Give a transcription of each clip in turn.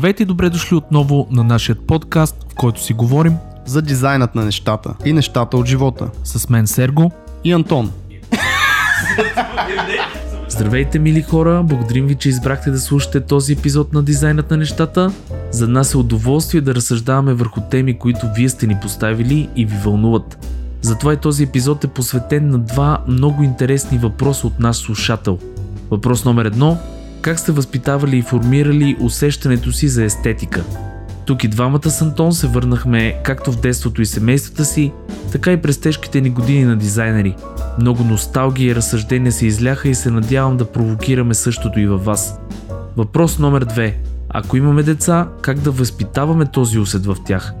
Здравейте и добре дошли отново на нашия подкаст, в който си говорим за дизайнът на нещата и нещата от живота. с мен Серго. И Антон. Здравейте, мили хора! Благодарим ви, че избрахте да слушате този епизод на Дизайнът на нещата. За нас е удоволствие да разсъждаваме върху теми, които вие сте ни поставили и ви вълнуват. Затова и този епизод е посветен на два много интересни въпроса от наш слушател. Въпрос номер едно – как сте възпитавали и формирали усещането си за естетика? Тук и двамата с Антон се върнахме както в детството и семействата си, така и през тежките ни години на дизайнери. Много носталгия и разсъждения се изляха и се надявам да провокираме същото и във вас. Въпрос номер две. Ако имаме деца, как да възпитаваме този усет в тях?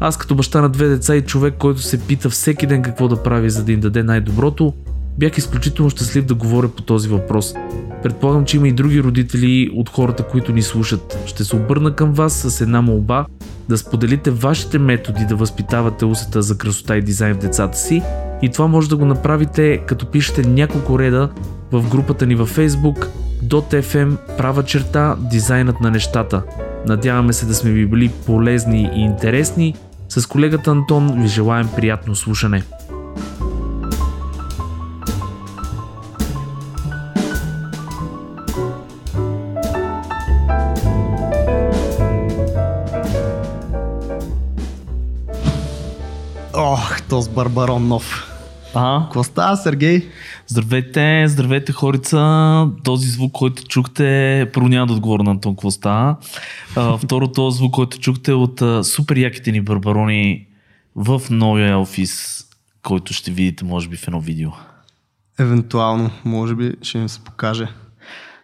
Аз като баща на две деца и човек, който се пита всеки ден какво да прави, за да им даде най-доброто, бях изключително щастлив да говоря по този въпрос. Предполагам, че има и други родители от хората, които ни слушат. Ще се обърна към вас с една молба да споделите вашите методи да възпитавате усета за красота и дизайн в децата си и това може да го направите като пишете няколко реда в групата ни във Facebook .fm права черта дизайнът на нещата. Надяваме се да сме ви били полезни и интересни. С колегата Антон ви желаем приятно слушане. Този барбарон нов. А, Какво става, Сергей? здравейте, здравейте хорица. Този звук, който чухте, първо няма да отговоря на Антон какво става. А, второ, този звук, който чухте е от а, супер яките ни барбарони в новия офис, който ще видите, може би, в едно видео. Евентуално, може би, ще им се покаже.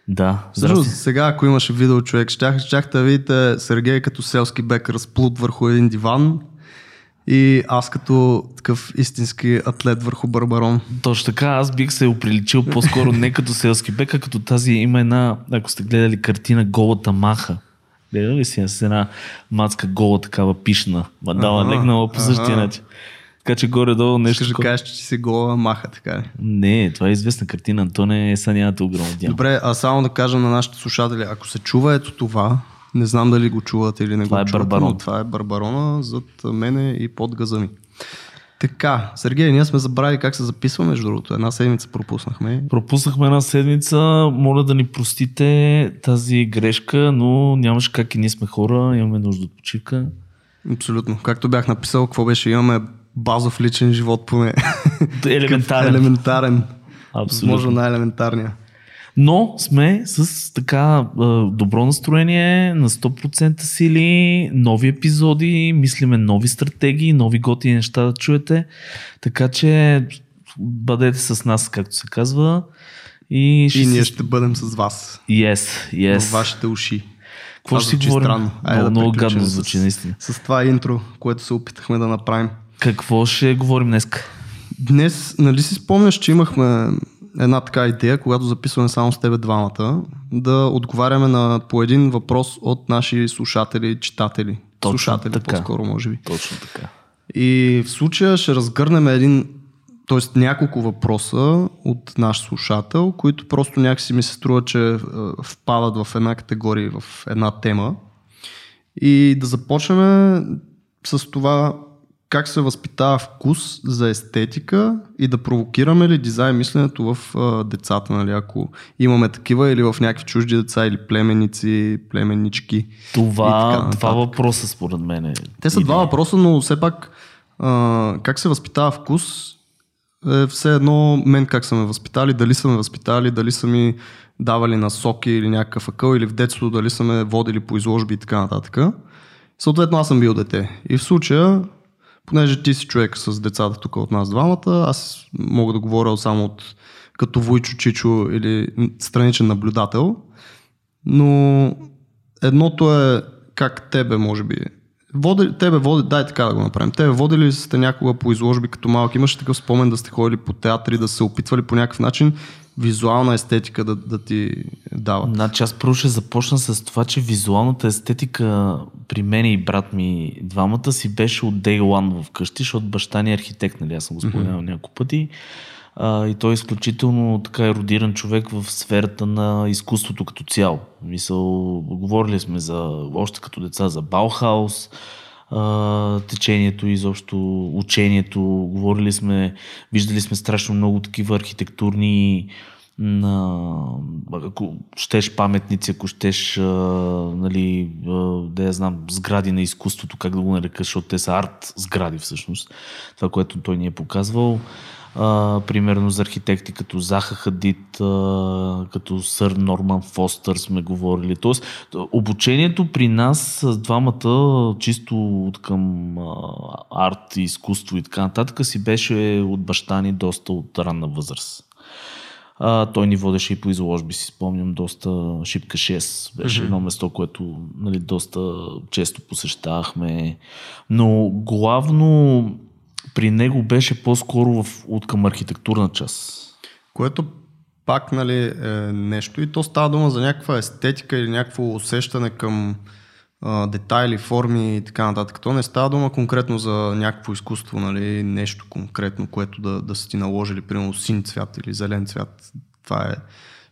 Да, Също здрасти. сега, ако имаше видео човек, щях, щях да видите Сергей като селски бек разплут върху един диван и аз като такъв истински атлет върху барбарон. Точно така, аз бих се оприличил по-скоро не като селски бек, а като тази има една, ако сте гледали картина Голата маха. Гледали ли си с една мацка гола, такава пишна, мадала легнала по същия начин. Така че горе-долу нещо. Такова. кажеш, че си гола маха, така ли? Не, това е известна картина. Антоне е сънята огромна дяма. Добре, а само да кажа на нашите слушатели, ако се чува ето това, не знам дали го чувате или не Това го е чувате, барбарон. но това е барбарона зад мене и под газа ми. Така, Сергей, ние сме забравили как се записва, между другото. Една седмица пропуснахме. Пропуснахме една седмица. Моля да ни простите тази грешка, но нямаше как и ние сме хора. Имаме нужда от почивка. Абсолютно. Както бях написал, какво беше, имаме базов личен живот поне. Елементарен. Елементарен. Абсолютно. Възможно най-елементарния. Но сме с така добро настроение, на 100% сили, нови епизоди, мислиме нови стратегии, нови готини неща да чуете. Така че бъдете с нас, както се казва. И, ще И ние ще бъдем с вас. Yes, Yes. В вашите уши. Какво ще си говорим? странно. Айде Много, да много гадно с- звучи, наистина. С това интро, което се опитахме да направим. Какво ще говорим днес? Днес, нали си спомняш, че имахме една така идея, когато записваме само с тебе двамата, да отговаряме на по един въпрос от наши слушатели, читатели. Точно слушатели така. по-скоро, може би. Точно така. И в случая ще разгърнем един, т.е. няколко въпроса от наш слушател, които просто някакси ми се струва, че е, впадат в една категория, в една тема. И да започнем с това как се възпитава вкус за естетика и да провокираме ли дизайн мисленето в а, децата, нали, ако имаме такива или в някакви чужди деца или племеници, племеннички. И така Това, два въпроса според мен. е. Те са два въпроса, но все пак а, как се възпитава вкус е все едно мен как са ме възпитали, дали са ме възпитали, дали са ми давали насоки или някакъв акъл или в детството дали са ме водили по изложби и така нататък. Съответно аз съм бил дете. И в случая, понеже ти си човек с децата тук от нас двамата, аз мога да говоря само от като Войчо Чичо или страничен наблюдател, но едното е как тебе, може би. Води, тебе води, дай така да го направим. Тебе водили ли сте някога по изложби като малки? Имаш такъв спомен да сте ходили по театри, да се опитвали по някакъв начин визуална естетика да, да ти дават? Значи аз първо ще започна с това, че визуалната естетика при мен и брат ми двамата си беше от Day One вкъщи, защото баща ни е архитект, нали? Аз съм го споменал mm-hmm. няколко пъти. А, и той е изключително така еродиран човек в сферата на изкуството като цяло. Мисъл, говорили сме за, още като деца за Баухаус, а, течението, изобщо учението. Говорили сме, виждали сме страшно много такива архитектурни на, ако щеш паметници, ако щеш, а, нали, а, да я знам, сгради на изкуството, как да го нарека, защото те са арт сгради всъщност. Това, което той ни е показвал. А, примерно за архитекти като Заха Хадид, а, като Сър Норман Фостър сме говорили. Тоест, обучението при нас, двамата, чисто от към а, арт, изкуство и така нататък, си беше от баща ни доста от ранна възраст. А, той ни водеше и по изложби, си спомням, доста Шипка 6 беше mm-hmm. едно место, което нали, доста често посещавахме. Но главно при него беше по-скоро в, от към архитектурна част. Което пак нали, е нещо и то става дума за някаква естетика или някакво усещане към а, детайли, форми и така нататък. То не става дума конкретно за някакво изкуство, нали, нещо конкретно, което да, да са ти наложили, примерно син цвят или зелен цвят. Това е.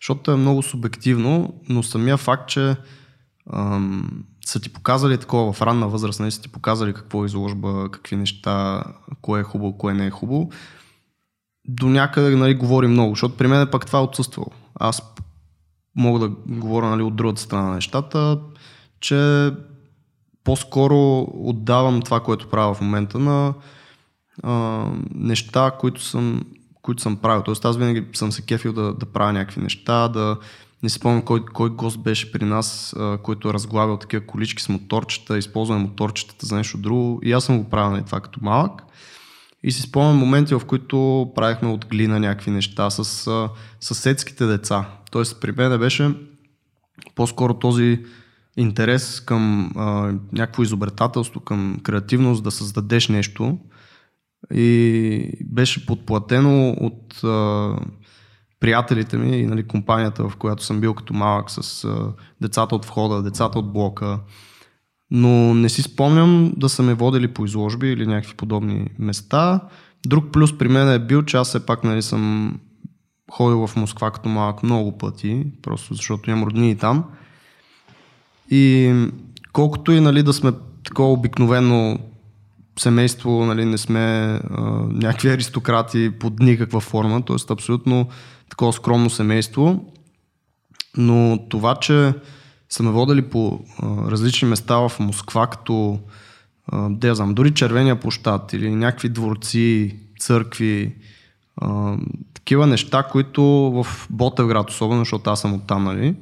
Защото е много субективно, но самия факт, че ам, са ти показали такова в ранна възраст, нали, са ти показали какво е изложба, какви неща, кое е хубаво, кое не е хубаво, до някъде нали, говори много, защото при мен пък това е отсъствало. Аз мога да говоря нали, от другата страна на нещата, че по-скоро отдавам това, което правя в момента на а, неща, които съм, които съм правил. Тоест аз винаги съм се кефил да, да правя някакви неща, да, не си спомням кой, кой гост беше при нас, а, който е разглавял такива колички с моторчета, използваме моторчетата за нещо друго. И аз съм го правил нали, това като малък. И си спомням моменти, в които правихме от глина някакви неща с а, съседските деца. Тоест при мен беше по-скоро този интерес към а, някакво изобретателство, към креативност, да създадеш нещо. И беше подплатено от а, приятелите ми и нали, компанията, в която съм бил като малък с а, децата от входа, децата от блока. Но не си спомням да са ме водили по изложби или някакви подобни места. Друг плюс при мен е бил, че аз все пак нали, съм ходил в Москва като малък много пъти, просто защото имам роднини там. И колкото и нали, да сме такова обикновено семейство, нали, не сме а, някакви аристократи под никаква форма, т.е. абсолютно такова скромно семейство. Но това, че са ме водили по а, различни места в Москва, като а, да знам, дори Червения площад или някакви дворци, църкви, а, такива неща, които в Ботевград, особено, защото аз съм оттам, нали,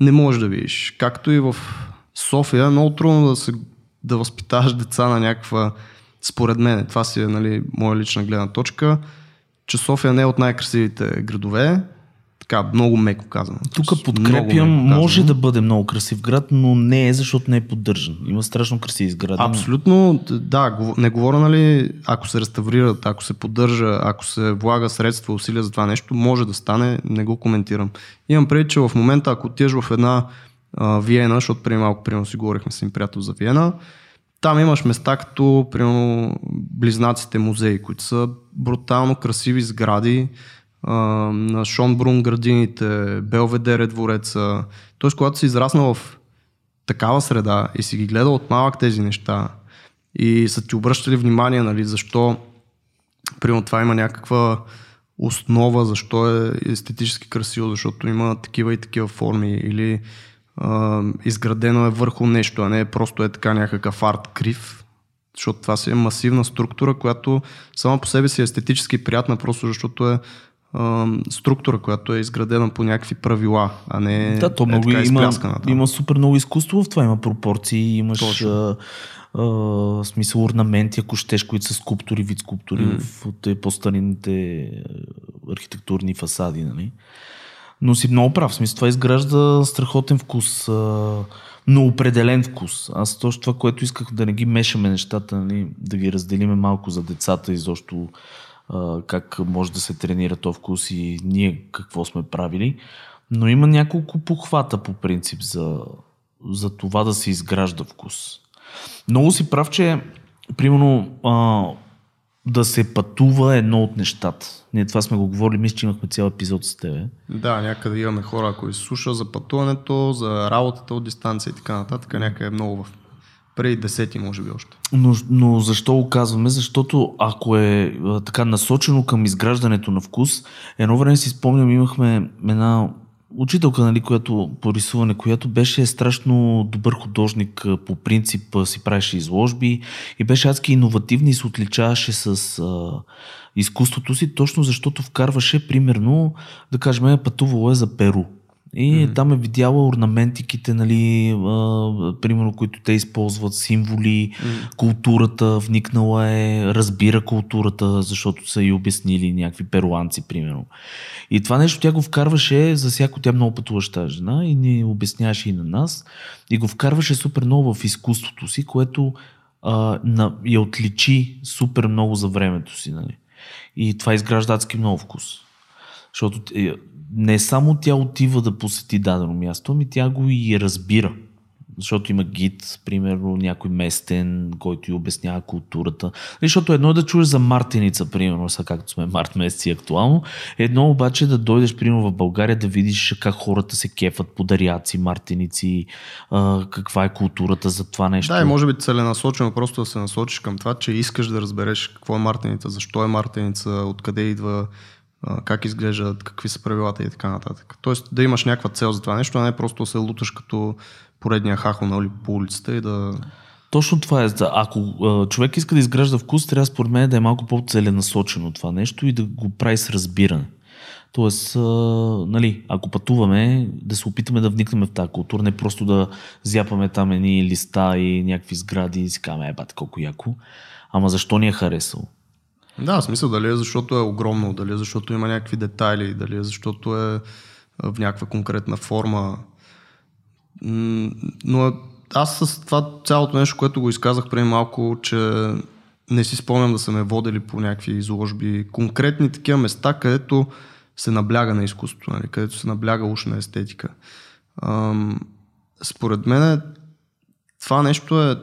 не можеш да видиш. Както и в София е много трудно да, се, да възпитаваш деца на някаква, според мен, това си е нали, моя лична гледна точка, че София не е от най-красивите градове, така много меко казано. Тук подкрепям, може да бъде много красив град, но не е, защото не е поддържан. Има страшно красиви сгради. Абсолютно, да, не говоря, нали, ако се реставрират, ако се поддържа, ако се влага средства, усилия за това нещо, може да стане, не го коментирам. Имам преди, че в момента, ако отидеш в една а, Виена, защото преди малко, примерно, си говорихме с им приятел за Виена, там имаш места като, примерно, Близнаците музеи, които са брутално красиви сгради, на Шонбрун градините, Белведере двореца. Тоест, когато си израснал в такава среда и си ги гледал от малък тези неща и са ти обръщали внимание, нали, защо примерно това има някаква основа, защо е естетически красиво, защото има такива и такива форми или а, изградено е върху нещо, а не просто е така някакъв арт крив, защото това си е масивна структура, която сама по себе си е естетически приятна, просто защото е структура, която е изградена по някакви правила, а не да, то е много така има, има супер много изкуство в това, има пропорции, имаш а, а, смисъл орнаменти, ако щеш, които са скулптури, вид скулптури mm. в, от по-старинните архитектурни фасади, нали? Но си много прав, в смисъл това изгражда страхотен вкус, но определен вкус. Аз точно това, което исках да не ги мешаме нещата, нали, да ги разделиме малко за децата и защо как може да се тренира то вкус и ние какво сме правили. Но има няколко похвата по принцип за, за това да се изгражда вкус. Много си прав, че примерно да се пътува едно от нещата. Ние това сме го говорили, мисля, че имахме цял епизод с тебе. Да, някъде имаме хора, които слушат за пътуването, за работата от дистанция и така нататък. Някъде е много в преди десети, може би още. Но, но защо го казваме? Защото ако е така насочено към изграждането на вкус, едно време си спомням, имахме една учителка, нали, която по рисуване, която беше страшно добър художник, по принцип си правеше изложби и беше адски иновативна и се отличаваше с а, изкуството си, точно защото вкарваше, примерно, да кажем, пътувала е за Перу. И mm-hmm. там е видяла орнаментиките, нали, а, примерно, които те използват, символи, mm-hmm. културата, вникнала е, разбира културата, защото са и обяснили някакви перуанци, примерно. И това нещо тя го вкарваше за всяко, тя много пътуваща жена и ни обясняваше и на нас. И го вкарваше супер много в изкуството си, което а, на, я отличи супер много за времето си. Нали. И това изгражда адски много вкус. Защото е, не само тя отива да посети дадено място, ами тя го и разбира. Защото има гид, примерно някой местен, който и обяснява културата. Защото едно е да чуеш за мартеница, примерно, са както сме март месец и актуално. Едно обаче да дойдеш, примерно, в България да видиш как хората се кефат по даряци, мартеници, каква е културата за това нещо. Да, и може би целенасочено просто да се насочиш към това, че искаш да разбереш какво е мартеница, защо е мартеница, откъде идва, как изглеждат, какви са правилата и така нататък. Тоест да имаш някаква цел за това нещо, а не просто се луташ като поредния хахо нали, по улицата и да... Точно това е. Ако човек иска да изгражда вкус, трябва според мен да е малко по-целенасочено това нещо и да го прави с разбиране. Тоест, нали, ако пътуваме, да се опитаме да вникнем в тази култура, не просто да зяпаме там едни листа и някакви сгради и си казваме, е, бат, колко яко. Ама защо ни е харесало? Да, в смисъл дали е защото е огромно, дали е защото има някакви детайли, дали е защото е в някаква конкретна форма. Но аз с това цялото нещо, което го изказах преди малко, че не си спомням да са ме водили по някакви изложби, конкретни такива места, където се набляга на изкуството, нали, където се набляга уж на естетика. Ам, според мен това нещо е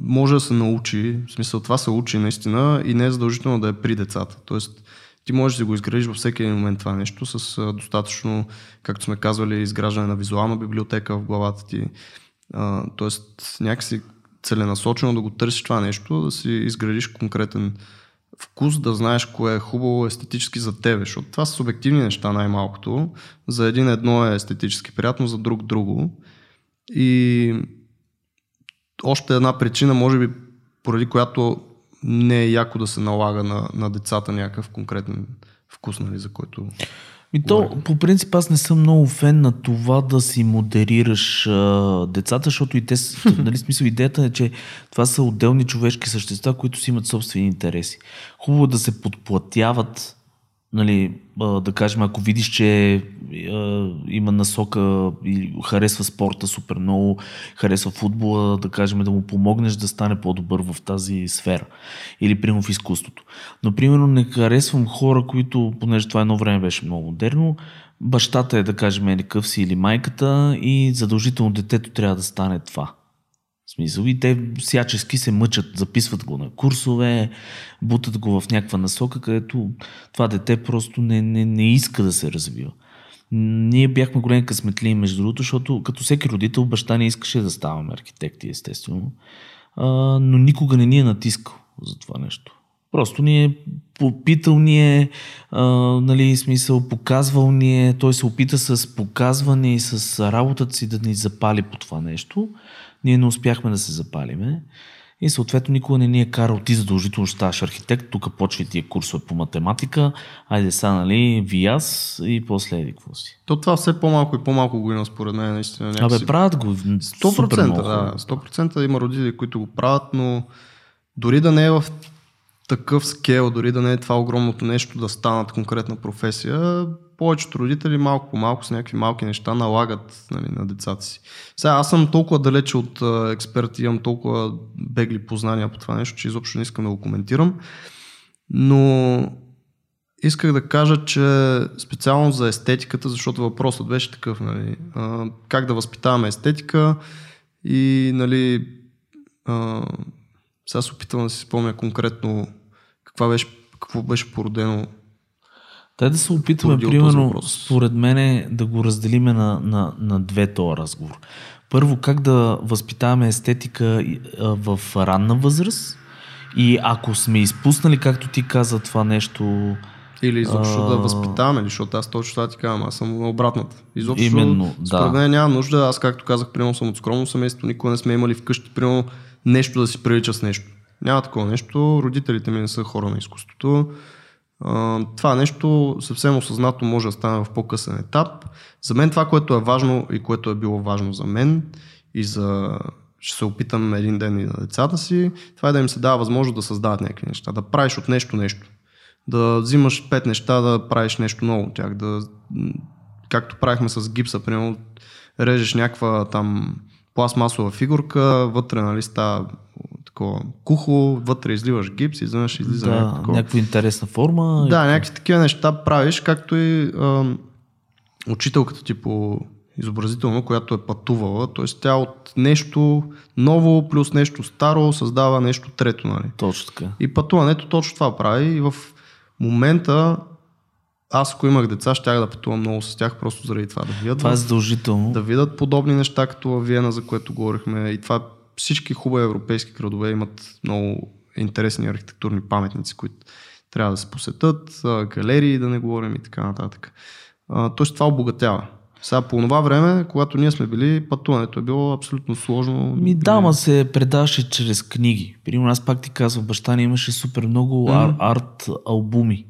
може да се научи, в смисъл това се учи наистина и не е задължително да е при децата. Тоест, ти можеш да го изградиш във всеки момент това нещо с достатъчно, както сме казвали, изграждане на визуална библиотека в главата ти. тоест, някакси целенасочено да го търсиш това нещо, да си изградиш конкретен вкус, да знаеш кое е хубаво естетически за тебе, защото това са субективни неща най-малкото. За един едно е естетически приятно, за друг друго. И още една причина, може би, поради която не е яко да се налага на, на децата някакъв конкретен вкус, нали, за който. И то, по принцип, аз не съм много фен на това да си модерираш а, децата, защото и те, нали, смисъл, идеята е, че това са отделни човешки същества, които си имат собствени интереси. Хубаво да се подплатяват нали, да кажем, ако видиш, че има насока и харесва спорта супер много, харесва футбола, да кажем, да му помогнеш да стане по-добър в тази сфера. Или, примерно, в изкуството. Но, примерно, не харесвам хора, които, понеже това едно време беше много модерно, бащата е, да кажем, е си или майката и задължително детето трябва да стане това смисъл и те всячески се мъчат, записват го на курсове, бутат го в някаква насока, където това дете просто не, не, не иска да се развива. Ние бяхме големи късметли, между другото, защото като всеки родител, баща не искаше да ставаме архитекти, естествено, а, но никога не ни е натискал за това нещо. Просто ни е попитал ни е, а, нали, смисъл, показвал ни е, той се опита с показване и с работата си да ни запали по това нещо. Ние не успяхме да се запалиме. И съответно никога не ни е карал ти задължително ще ставаш архитект, тук почва тия курсове по математика, айде са, нали, ВИАС и после еди какво си. То това все по-малко и по-малко го има според мен, наистина. Някакси... Абе, правят го 100%, да, 100% има родители, които го правят, но дори да не е в такъв скел, дори да не е това огромното нещо да станат конкретна професия, повечето родители малко по малко с някакви малки неща налагат нали, на децата си. Сега аз съм толкова далече от експерти, имам толкова бегли познания по това нещо, че изобщо не искам да го коментирам. Но исках да кажа, че специално за естетиката, защото въпросът беше такъв, нали, как да възпитаваме естетика и нали, сега се опитвам да си спомня конкретно каква беше, какво беше породено Дай да се от примерно, според мен, да го разделиме на, на, на две този разговор. Първо, как да възпитаваме естетика в ранна възраст и ако сме изпуснали, както ти каза, това нещо, Или изобщо да А. възпитаваме, ли, защото аз точно това ти казвам, аз съм на обратната. Изобщо, Именно, според да. мен няма нужда, аз както казах, примерно съм от скромно семейство, никога не сме имали вкъщи, примерно нещо да си прилича с нещо. Няма такова нещо, родителите ми не са хора на изкуството. Това нещо съвсем осъзнато може да стане в по-късен етап. За мен това, което е важно и което е било важно за мен и за ще се опитам един ден и на децата си, това е да им се дава възможност да създават някакви неща, да правиш от нещо нещо да взимаш пет неща, да правиш нещо ново от тях, да, както правихме с гипса, примерно, режеш някаква там пластмасова фигурка, вътре нали, става такова кухо, вътре изливаш гипс и изведнъж излиза да, такова. някаква интересна форма. Да, някакви такива неща правиш, както и ам, учителката ти по изобразително, която е пътувала, т.е. тя от нещо ново плюс нещо старо създава нещо трето, нали? Точно така. И пътуването точно това прави. И в момента, аз ако имах деца, щях да пътувам много с тях, просто заради това да видят. Това е задължително. Да видят подобни неща, като във Виена, за което говорихме. И това всички хубави европейски градове имат много интересни архитектурни паметници, които трябва да се посетят, а, галерии да не говорим и така нататък. Тоест това обогатява. Сега по това време, когато ние сме били, пътуването е било абсолютно сложно. Ми да, ма се предаваше чрез книги. Примерно аз пак ти казвам, баща ни имаше супер много ар, арт албуми.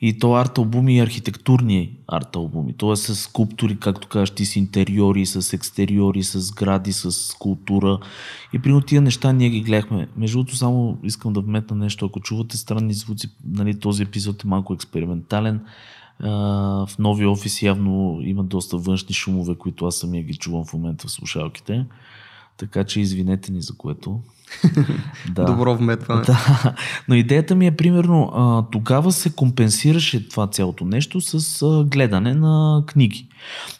И то арт албуми и архитектурни арт албуми. То е с скулптури, както кажеш ти, с интериори, с екстериори, с сгради, с скулптура. И при тия неща ние ги гледахме. Между другото, само искам да вметна нещо. Ако чувате странни звуци, нали, този епизод е малко експериментален. В нови офис явно има доста външни шумове, които аз самия ги чувам в момента в слушалките. Така че извинете ни за което. да. Добро вметване. Да, но идеята ми е примерно, а, тогава се компенсираше това цялото нещо с а, гледане на книги.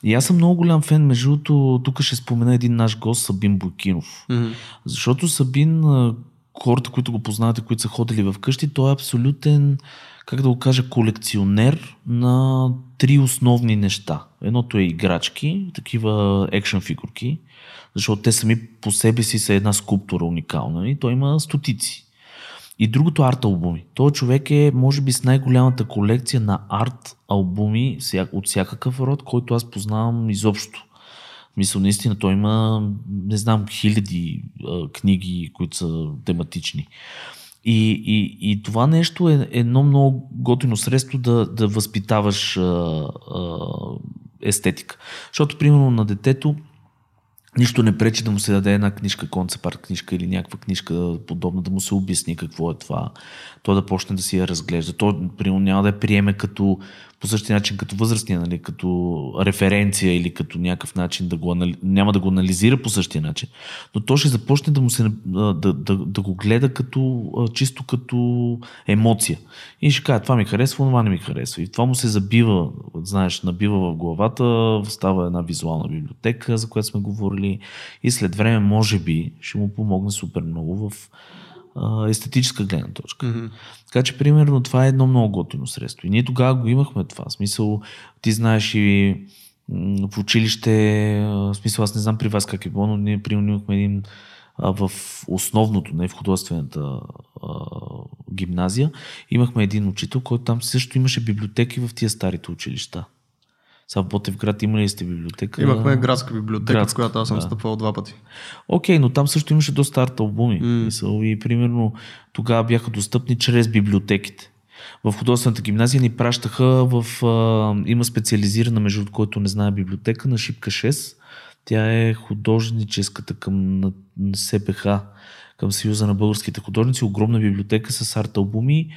И аз съм много голям фен, между другото, тук ще спомена един наш гост, Сабин Бойкинов. Мгм. Защото Сабин, а, хората, които го познавате, които са ходили в къщи, той е абсолютен, как да го кажа, колекционер на три основни неща. Едното е играчки, такива екшен фигурки, защото те сами по себе си са една скулптура уникална и той има стотици. И другото арт албуми. Той човек е, може би, с най-голямата колекция на арт албуми от всякакъв род, който аз познавам изобщо. Мисля, наистина, той има, не знам, хиляди а, книги, които са тематични. И, и, и това нещо е едно много готино средство да, да възпитаваш а, а, естетика. Защото, примерно, на детето нищо не пречи да му се даде една книжка, концепт книжка или някаква книжка подобна, да му се обясни какво е това. Той да почне да си я разглежда. Той, примерно, няма да я приеме като по същия начин като възрастния, нали, като референция или като някакъв начин да го анали... няма да го анализира по същия начин, но то ще започне да му се да, да, да, го гледа като чисто като емоция. И ще каже, това ми харесва, това не ми харесва. И това му се забива, знаеш, набива в главата, става една визуална библиотека, за която сме говорили и след време, може би, ще му помогне супер много в а, естетическа гледна точка. Мгм. Така че, примерно, това е едно много готино средство. И ние тогава го имахме това. В смисъл, ти знаеш и м, в училище, в смисъл, аз не знам при вас как е било, но ние примерно имахме един а, в основното, не в художествената а, гимназия, имахме един учител, който там също имаше библиотеки в тия старите училища. Сега в Ботевград има ли сте библиотека? Имахме градска библиотека, Градска, в която аз съм да. стъпвал два пъти. Окей, но там също имаше доста арт албуми. Mm. И примерно тогава бяха достъпни чрез библиотеките. В художествената гимназия ни пращаха в... А, има специализирана, между който не знае библиотека, на Шипка 6. Тя е художническата към на- на СПХ, към Съюза на българските художници. Огромна библиотека с арт албуми.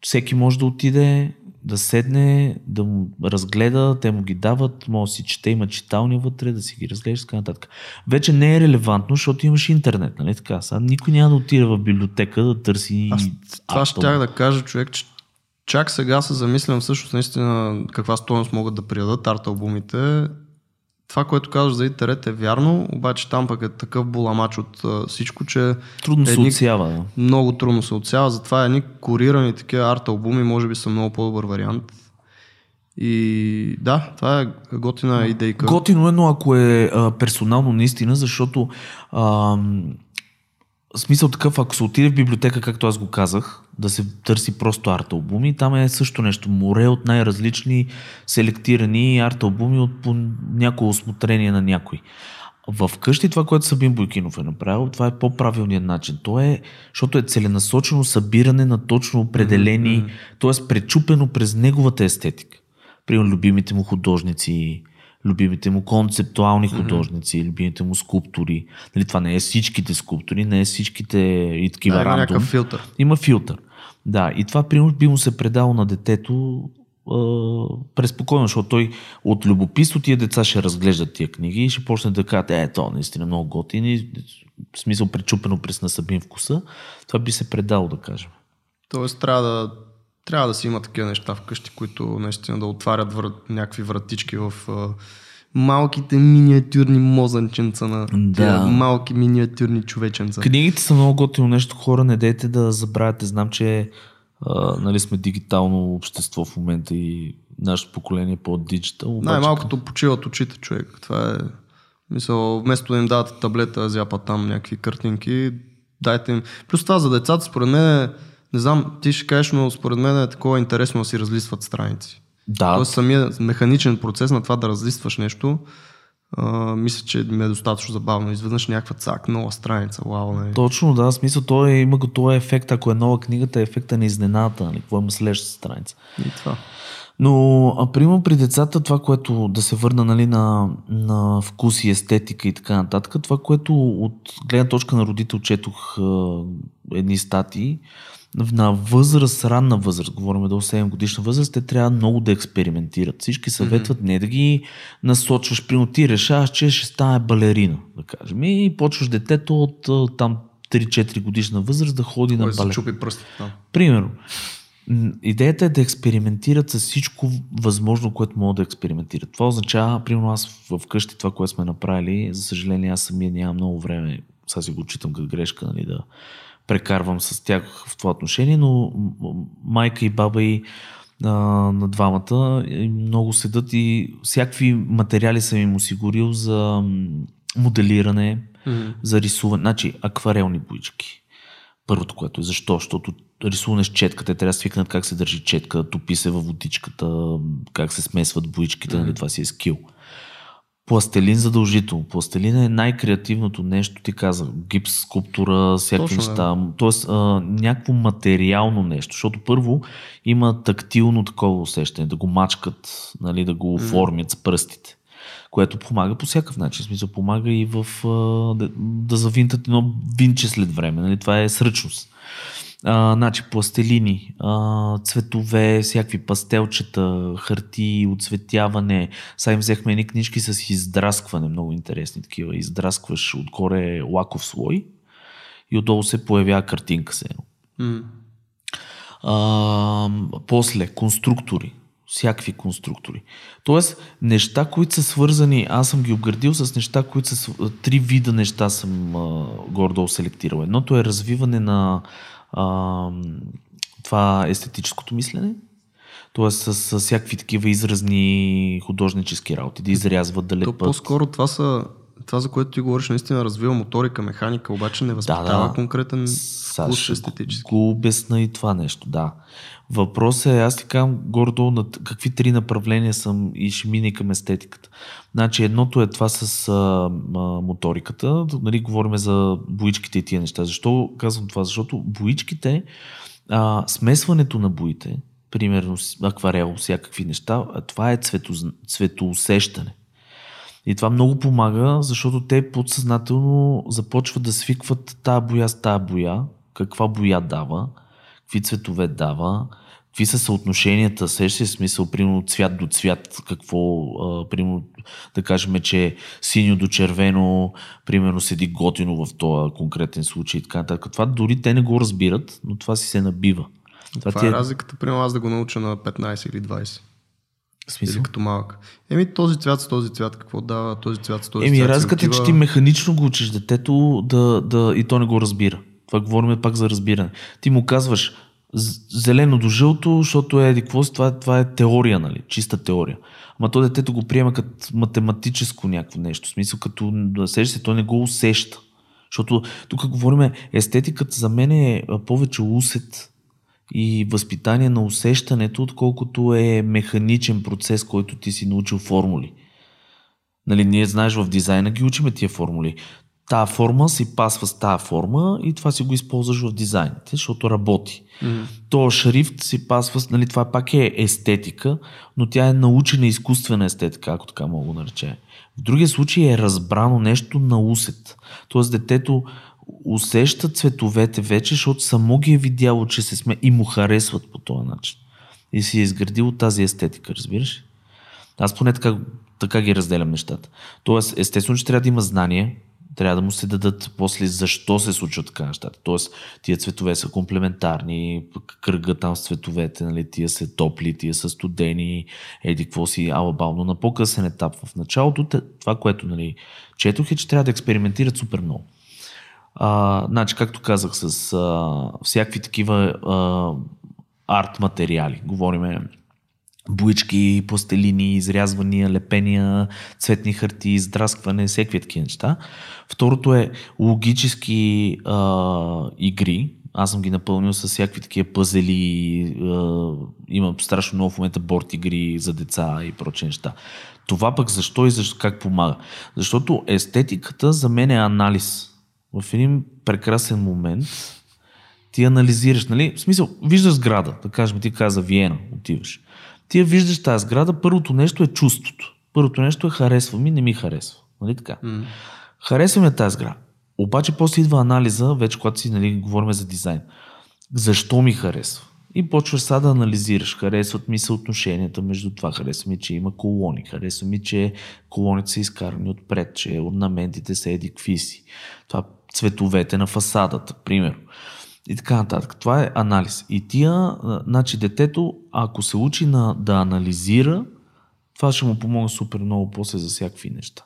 Всеки може да отиде, да седне, да му разгледа, те му ги дават, може да си чете, има читални вътре, да си ги разглежда и така нататък. Вече не е релевантно, защото имаш интернет, нали така? Сега никой няма да отиде в библиотека да търси Аз това ще да кажа, човек, че чак сега се замислям всъщност наистина каква стоеност могат да придадат арт албумите. Това, което казваш за интернет е вярно, обаче там пък е такъв буламач от а, всичко, че Трудно се едни- отсява. Да. много трудно се отсява, затова едни корирани такива арт албуми може би са много по-добър вариант. И да, това е готина идейка. Готино е, но ако е а, персонално наистина, защото а, смисъл такъв, ако се отиде в библиотека, както аз го казах, да се търси просто арт-албуми, там е също нещо. Море от най-различни селектирани арт-албуми от по няколко осмотрение на някой. В къщи това, което Сабин Бойкинов е направил, това е по-правилният начин. То е, защото е целенасочено събиране на точно определени, mm-hmm. т.е. пречупено през неговата естетика. Примерно любимите му художници, любимите му концептуални художници, любимите му скулптури. Нали, това не е всичките скулптури, не е всичките и такива да, има рандом. някакъв филтър. Има филтър. Да, и това примерно би му се предало на детето преспокойно, защото той от любопитство тия деца ще разглеждат тия книги и ще почне да кажат, е, то наистина много готин и в смисъл пречупено през насъбин вкуса. Това би се предало, да кажем. Тоест трябва да, трябва да си има такива неща вкъщи, които наистина да отварят врат, някакви вратички в малките миниатюрни мозънченца на Да. малки миниатюрни човеченца. Книгите са много готино нещо. Хора, не дейте да забравяте. Знам, че а, нали сме дигитално общество в момента и нашето поколение е по-диджитал. обаче- Най-малкото почиват очите човек. Това е... Мисъл, вместо да им дават таблета, зяпат там някакви картинки, дайте им... Плюс това за децата, според мен е, не знам, ти ще кажеш, но според мен е такова интересно да си разлистват страници. Да, Тоест самия механичен процес на това да разлистваш нещо, а, мисля, че ми е достатъчно забавно. Изведнъж някаква цак, нова страница, вау, нали? Точно, да. Смисъл, той е, има го този ефект. Ако е нова книгата, е ефекта на изненадата. Нали? Какво има следващата страница. И това. Но, а, примерно при децата, това, което да се върна нали, на, на вкус и естетика и така нататък, това, което от гледна точка на родител четох а, едни статии, на възраст, ранна възраст, говорим до 7 годишна възраст, те трябва много да експериментират. Всички съветват не да ги насочваш, примерно ти решаваш, че ще стане балерина, да кажем. И почваш детето от там 3-4 годишна възраст да ходи на Кой се балет. чупи пръстите там. Примерно. Идеята е да експериментират с всичко възможно, което могат да експериментират. Това означава, примерно аз вкъщи това, което сме направили, за съжаление аз самия нямам много време, сега си го читам като грешка, нали, да прекарвам с тях в това отношение, но майка и баба и а, на двамата и много седат и всякакви материали съм им осигурил за моделиране, за рисуване. Значи, акварелни боички. Първото, което е. Защо? Защото рисуване с четка, те трябва да свикнат как се държи четка, топи се във водичката, как се смесват боичките, нали, това си е скил. Пластелин задължително. Пластелин е най-креативното нещо, ти каза. Гипс, скулптура, всякакви неща. Тоест, а, някакво материално нещо. Защото първо има тактилно такова усещане, да го мачкат, нали, да го оформят с пръстите. Което помага по всякакъв начин. В смисъл, помага и в а, да, да завинтат едно винче след време. Нали? Това е сръчност. А, значи, пластелини, а, цветове, всякакви пастелчета, хартии, оцветяване. Сега им взехме едни книжки с издраскване, много интересни такива. Издраскваш отгоре лаков слой и отдолу се появява картинка се. М. А, после, конструктори. Всякакви конструктори. Тоест, неща, които са свързани, аз съм ги обградил с неща, които са... Три вида неща съм а, гордо селектирал. Едното е развиване на а, това естетическото мислене, т.е. С, с всякакви такива изразни художнически работи, да изрязват, да То лепат. по-скоро това са това, за което ти говориш, наистина развива моторика, механика, обаче не възпитава да. конкретен Сега вкус естетически. Го обясна и това нещо, да. Въпросът е, аз ти казвам гордо на какви три направления съм и ще мина и към естетиката. Значи едното е това с а, а, моториката, нали, говорим за боичките и тия неща. Защо казвам това? Защото боичките, а, смесването на боите, примерно акварел, всякакви неща, това е цвето, цветоусещане. И това много помага, защото те подсъзнателно започват да свикват тая боя с тая боя, каква боя дава, какви цветове дава, какви са съотношенията, сеща се смисъл, примерно цвят до цвят, какво, а, примерно, да кажем, че синьо до червено, примерно седи готино в този конкретен случай и така нататък. Това дори те не го разбират, но това си се набива. Това ти е разликата, примерно аз да го науча на 15 или 20. Смисъл? Или като малък. Еми този цвят с този цвят, какво дава този цвят с този Еми, цвят? си разликата е, че ти механично го учиш детето да, да, и то не го разбира. Това говорим пак за разбиране. Ти му казваш зелено до жълто, защото е какво това, това е теория, нали? Чиста теория. Ама то детето го приема като математическо някакво нещо. В смисъл, като сеща се, то не го усеща. Защото тук говорим, естетиката за мен е повече усет и възпитание на усещането, отколкото е механичен процес, който ти си научил формули. Нали, ние знаеш в дизайна ги учиме тия формули. Тая форма си пасва с тая форма и това си го използваш в дизайните, защото работи. Mm. То шрифт си пасва, с- нали, това пак е естетика, но тя е научена изкуствена естетика, ако така мога да го нарече. В другия случай е разбрано нещо на усет. Тоест детето усеща цветовете вече, защото само ги е видяло, че се сме и му харесват по този начин. И си е изградил тази естетика, разбираш? Аз поне така, така ги разделям нещата. Тоест, естествено, че трябва да има знание, трябва да му се дадат после защо се случват така нещата. Тоест, тия цветове са комплементарни, кръга там с цветовете, нали, тия са топли, тия са студени, еди какво си, алабално на по-късен етап. В началото това, което нали, четох е, че трябва да експериментират супер много. А, значи, както казах, с а, всякакви такива а, арт материали. Говориме буички, пластелини, изрязвания, лепения, цветни хартии, издраскване, всеки такива неща. Второто е логически а, игри. Аз съм ги напълнил с всякакви такива пъзели. А, има страшно много в момента борт игри за деца и прочие неща. Това пък защо и защо, как помага? Защото естетиката за мен е анализ. В един прекрасен момент ти анализираш, нали? В смисъл, виждаш сграда, да кажем, ти каза Виена, отиваш. Ти я виждаш тази сграда, първото нещо е чувството. Първото нещо е харесва ми, не ми харесва. Нали така? М. Харесва ми тази сграда. Обаче после идва анализа, вече когато си нали, говорим за дизайн. Защо ми харесва? И почваш сега да анализираш. Харесват ми съотношенията между това. Харесва ми, че има колони. Харесва ми, че колоните са изкарани отпред, че орнаментите са еди какви си. Това цветовете на фасадата, примерно. И така нататък. Това е анализ. И тия, значи детето, ако се учи на, да анализира, това ще му помогне супер много после за всякакви неща.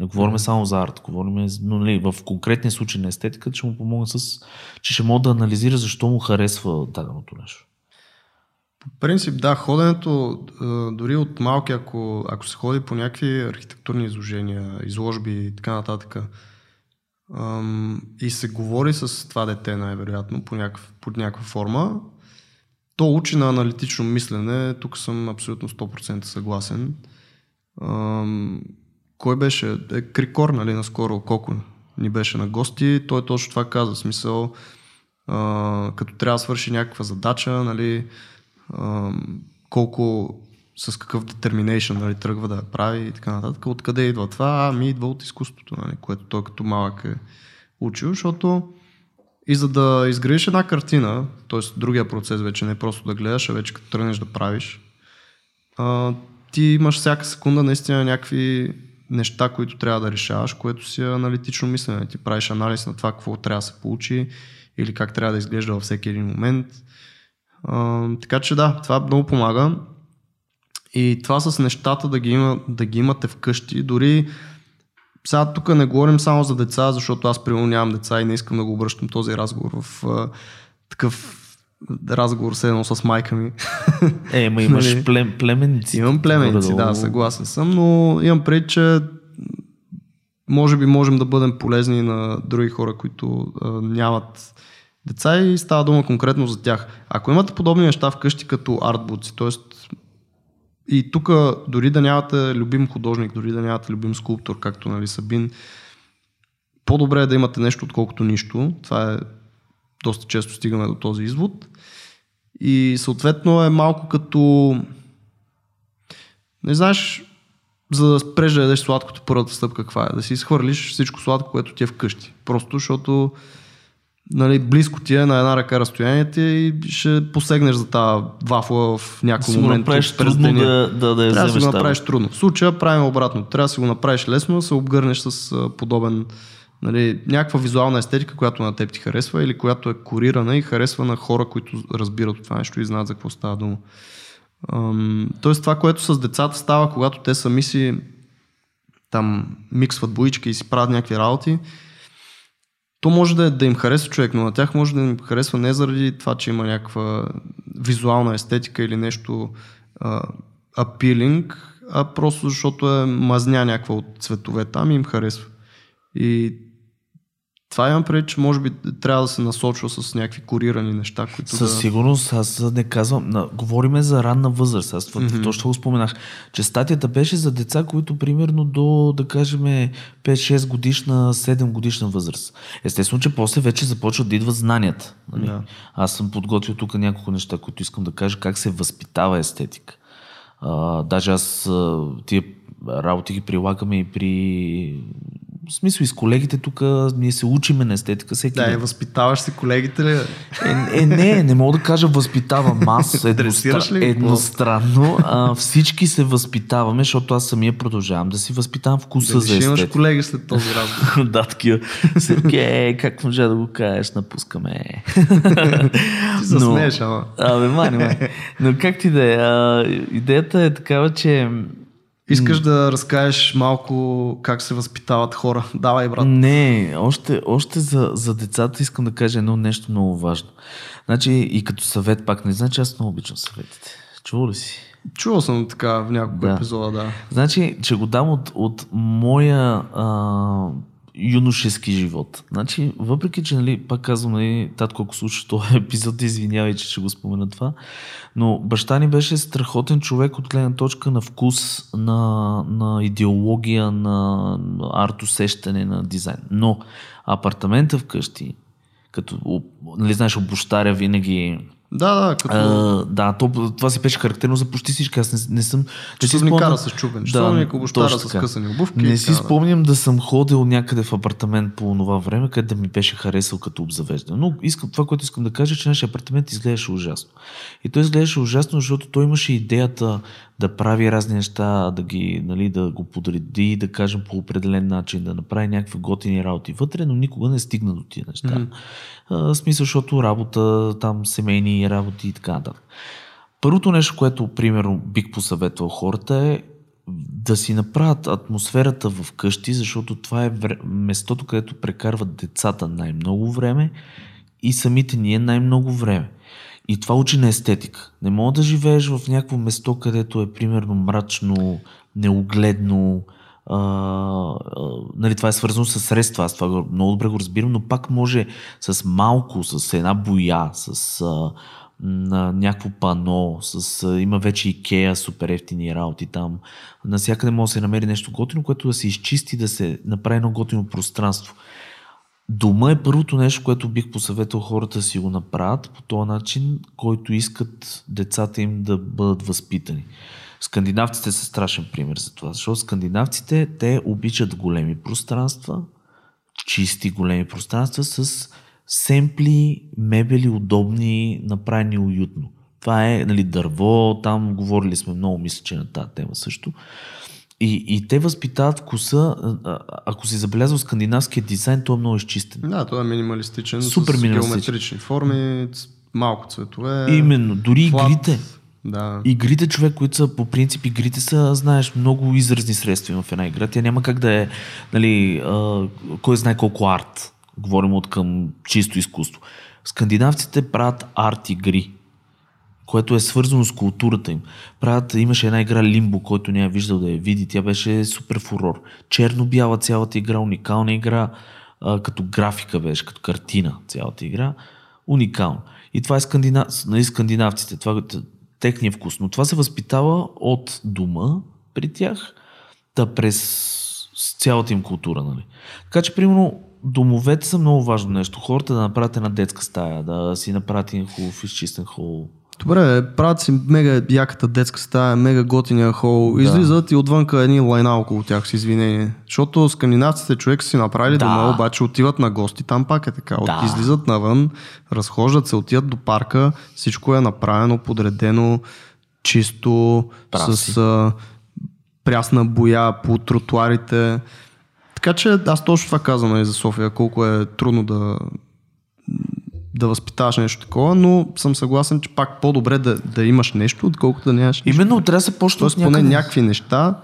Не говорим само за арт, говорим, но нали, в конкретния случай на естетиката ще му помогне с, че ще може да анализира защо му харесва даденото нещо. По принцип, да, ходенето, дори от малки, ако, ако се ходи по някакви архитектурни изложения, изложби и така нататък, ам, и се говори с това дете, най-вероятно, по някакъв, под някаква форма, то учи на аналитично мислене. Тук съм абсолютно 100% съгласен. Ам, кой беше? Е, Крикор, нали, наскоро, колко ни беше на гости, той точно това каза. Смисъл, а, като трябва да свърши някаква задача, нали, а, колко с какъв determination нали, тръгва да прави и така нататък. Откъде идва това? Ами идва от изкуството, нали, което той като малък е учил, защото и за да изградиш една картина, т.е. другия процес вече не е просто да гледаш, а вече като тръгнеш да правиш, а, ти имаш всяка секунда наистина някакви неща, които трябва да решаваш, което си е аналитично мислене. Ти правиш анализ на това какво трябва да се получи или как трябва да изглежда във всеки един момент. А, така че да, това много помага. И това с нещата да ги, има, да ги имате вкъщи, дори сега тук не говорим само за деца, защото аз примерно нямам деца и не искам да го обръщам този разговор в а, такъв разговор с едно с майка ми. Е, ма имаш Нали? плем, племенници. Имам племеници, да, съгласен съм, но имам пред, че може би можем да бъдем полезни на други хора, които а, нямат деца и става дума конкретно за тях. Ако имате подобни неща вкъщи като артбуци, т.е. и тук дори да нямате любим художник, дори да нямате любим скулптор, както нали, Сабин, по-добре е да имате нещо, отколкото нищо. Това е доста често стигаме до този извод. И съответно е малко като не знаеш, за да спреш да ядеш сладкото, първата стъпка каква е? Да си изхвърлиш всичко сладко, което ти е вкъщи. Просто защото нали, близко ти е на една ръка разстоянието и ще посегнеш за тази вафла в Си го момент направиш през трудно деня. да, да, да я Трябва да си го там. направиш трудно. В случая правим обратно. Трябва да си го направиш лесно, да се обгърнеш с подобен нали, някаква визуална естетика, която на теб ти харесва или която е корирана и харесва на хора, които разбират от това нещо и знаят за какво става дума. Ам, тоест това, което с децата става, когато те сами си там миксват боички и си правят някакви работи, то може да, е, да им харесва човек, но на тях може да им харесва не заради това, че има някаква визуална естетика или нещо апилинг, а просто защото е мазня някаква от цветове там и им харесва. И това имам преди, че може би трябва да се насочва с някакви корирани неща, които Със да... сигурност, аз не казвам, на, говориме за ранна възраст, аз това mm-hmm. точно го споменах, че статията беше за деца, които примерно до, да кажем, 5-6 годишна, 7 годишна възраст. Естествено, че после вече започват да идват знанията. Нали? Yeah. Аз съм подготвил тук няколко неща, които искам да кажа как се възпитава естетика. А, даже аз тия работи ги прилагаме и при в смисъл и с колегите тук ние се учиме на естетика всеки Да, и възпитаваш си колегите ли? Е, е, не, не мога да кажа възпитавам аз едностра... ли? едностранно. А, всички се възпитаваме, защото аз самия продължавам да си възпитавам вкуса Дали за естетика. имаш колеги след този разговор. да, такива. Сергей, как може да го кажеш, напускаме. Ти се смееш, ама. Абе, мани, мани. Но как ти да е? Идеята е такава, че Искаш да разкажеш малко как се възпитават хора. Давай, брат. Не, още, още за, за децата искам да кажа едно нещо много важно. Значи и като съвет пак, не значи аз много обичам съветите. Чува ли си? Чувал съм така в няколко Да. епизода, да. Значи, че го дам от, от моя а, юношески живот. Значи, въпреки, че, нали, пак казвам, нали, татко, ако слушаш този епизод, извинявай, че ще го спомена това, но баща ни беше страхотен човек от гледна точка на вкус, на, на идеология, на арт-усещане, на дизайн. Но апартамента вкъщи, като, нали, знаеш, обощаря винаги Да, да, като... а, да, то, това си беше характерно за почти всички. Аз не, не съм... Не си спомням- с чупен. Да, точно с късани обувки. Не си спомням да съм ходил някъде в апартамент по това време, къде да ми беше харесал като обзавеждане. Но искам, това, което искам да кажа, е, че нашия апартамент изглеждаше ужасно. И той изглеждаше ужасно, защото той имаше идеята да прави разни неща, да, ги, нали, да го подреди, да кажем по определен начин, да направи някакви готини работи вътре, но никога не стигна до тия неща. Мгм. Смисъл, защото работа, там семейни работи и така нататък. Първото нещо, което, примерно, бих посъветвал хората е да си направят атмосферата в къщи, защото това е вре- местото, където прекарват децата най-много време и самите ние най-много време. И това учи на естетика. Не мога да живееш в някакво место, където е примерно мрачно, неогледно, а, нали, това е свързано с средства, аз това го- много добре го разбирам, но пак може с малко, с една боя, с а, на някакво пано, с, а, има вече Икеа, супер ефтини работи там. Насякъде може да се намери нещо готино, което да се изчисти, да се направи едно готино пространство. Дома е първото нещо, което бих посъветвал хората да си го направят по този начин, който искат децата им да бъдат възпитани. Скандинавците са страшен пример за това, защото скандинавците, те обичат големи пространства, чисти големи пространства с семпли, мебели, удобни, направени уютно. Това е нали, дърво, там говорили сме много, мисля, че на тази тема също. И, и те възпитават вкуса, а, ако си забелязал скандинавския дизайн, той е много изчистен. Да, той е минималистичен. Супер с минималистичен. геометрични форми, малко цветове. Именно, дори флат. игрите. Да. Игрите, човек, които са по принцип игрите са, знаеш, много изразни средства в една игра. Тя няма как да е, нали, а, кой знае колко арт. Говорим от към чисто изкуство. Скандинавците правят арт игри, което е свързано с културата им. Правят, имаше една игра Лимбо, който не е виждал да я види. Тя беше супер фурор. Черно-бяла цялата игра, уникална игра, а, като графика беше, като картина цялата игра. Уникално. И това е скандина... нали, скандинавците. Това техния вкус. Но това се възпитава от дома при тях, да през цялата им култура. Нали. Така че, примерно, домовете са много важно нещо. Хората да направят една детска стая, да си направят един хубав изчистен хол. Добре, правят си мега яката детска стая, мега готиния хол. Да. Излизат и отвънка едни лайна около тях с извинение. Защото скандинавците човек си направили Да. дома, обаче отиват на гости, там пак е така. Да. Излизат навън, разхождат се, отиват до парка, всичко е направено, подредено, чисто, Прав с а, прясна боя по тротуарите. Така че аз точно това казвам и за София, колко е трудно да да възпитаваш нещо такова, но съм съгласен, че пак по-добре да, да имаш нещо, отколкото да нямаш нищо. Именно трябва да се почне Тоест поне някакви неща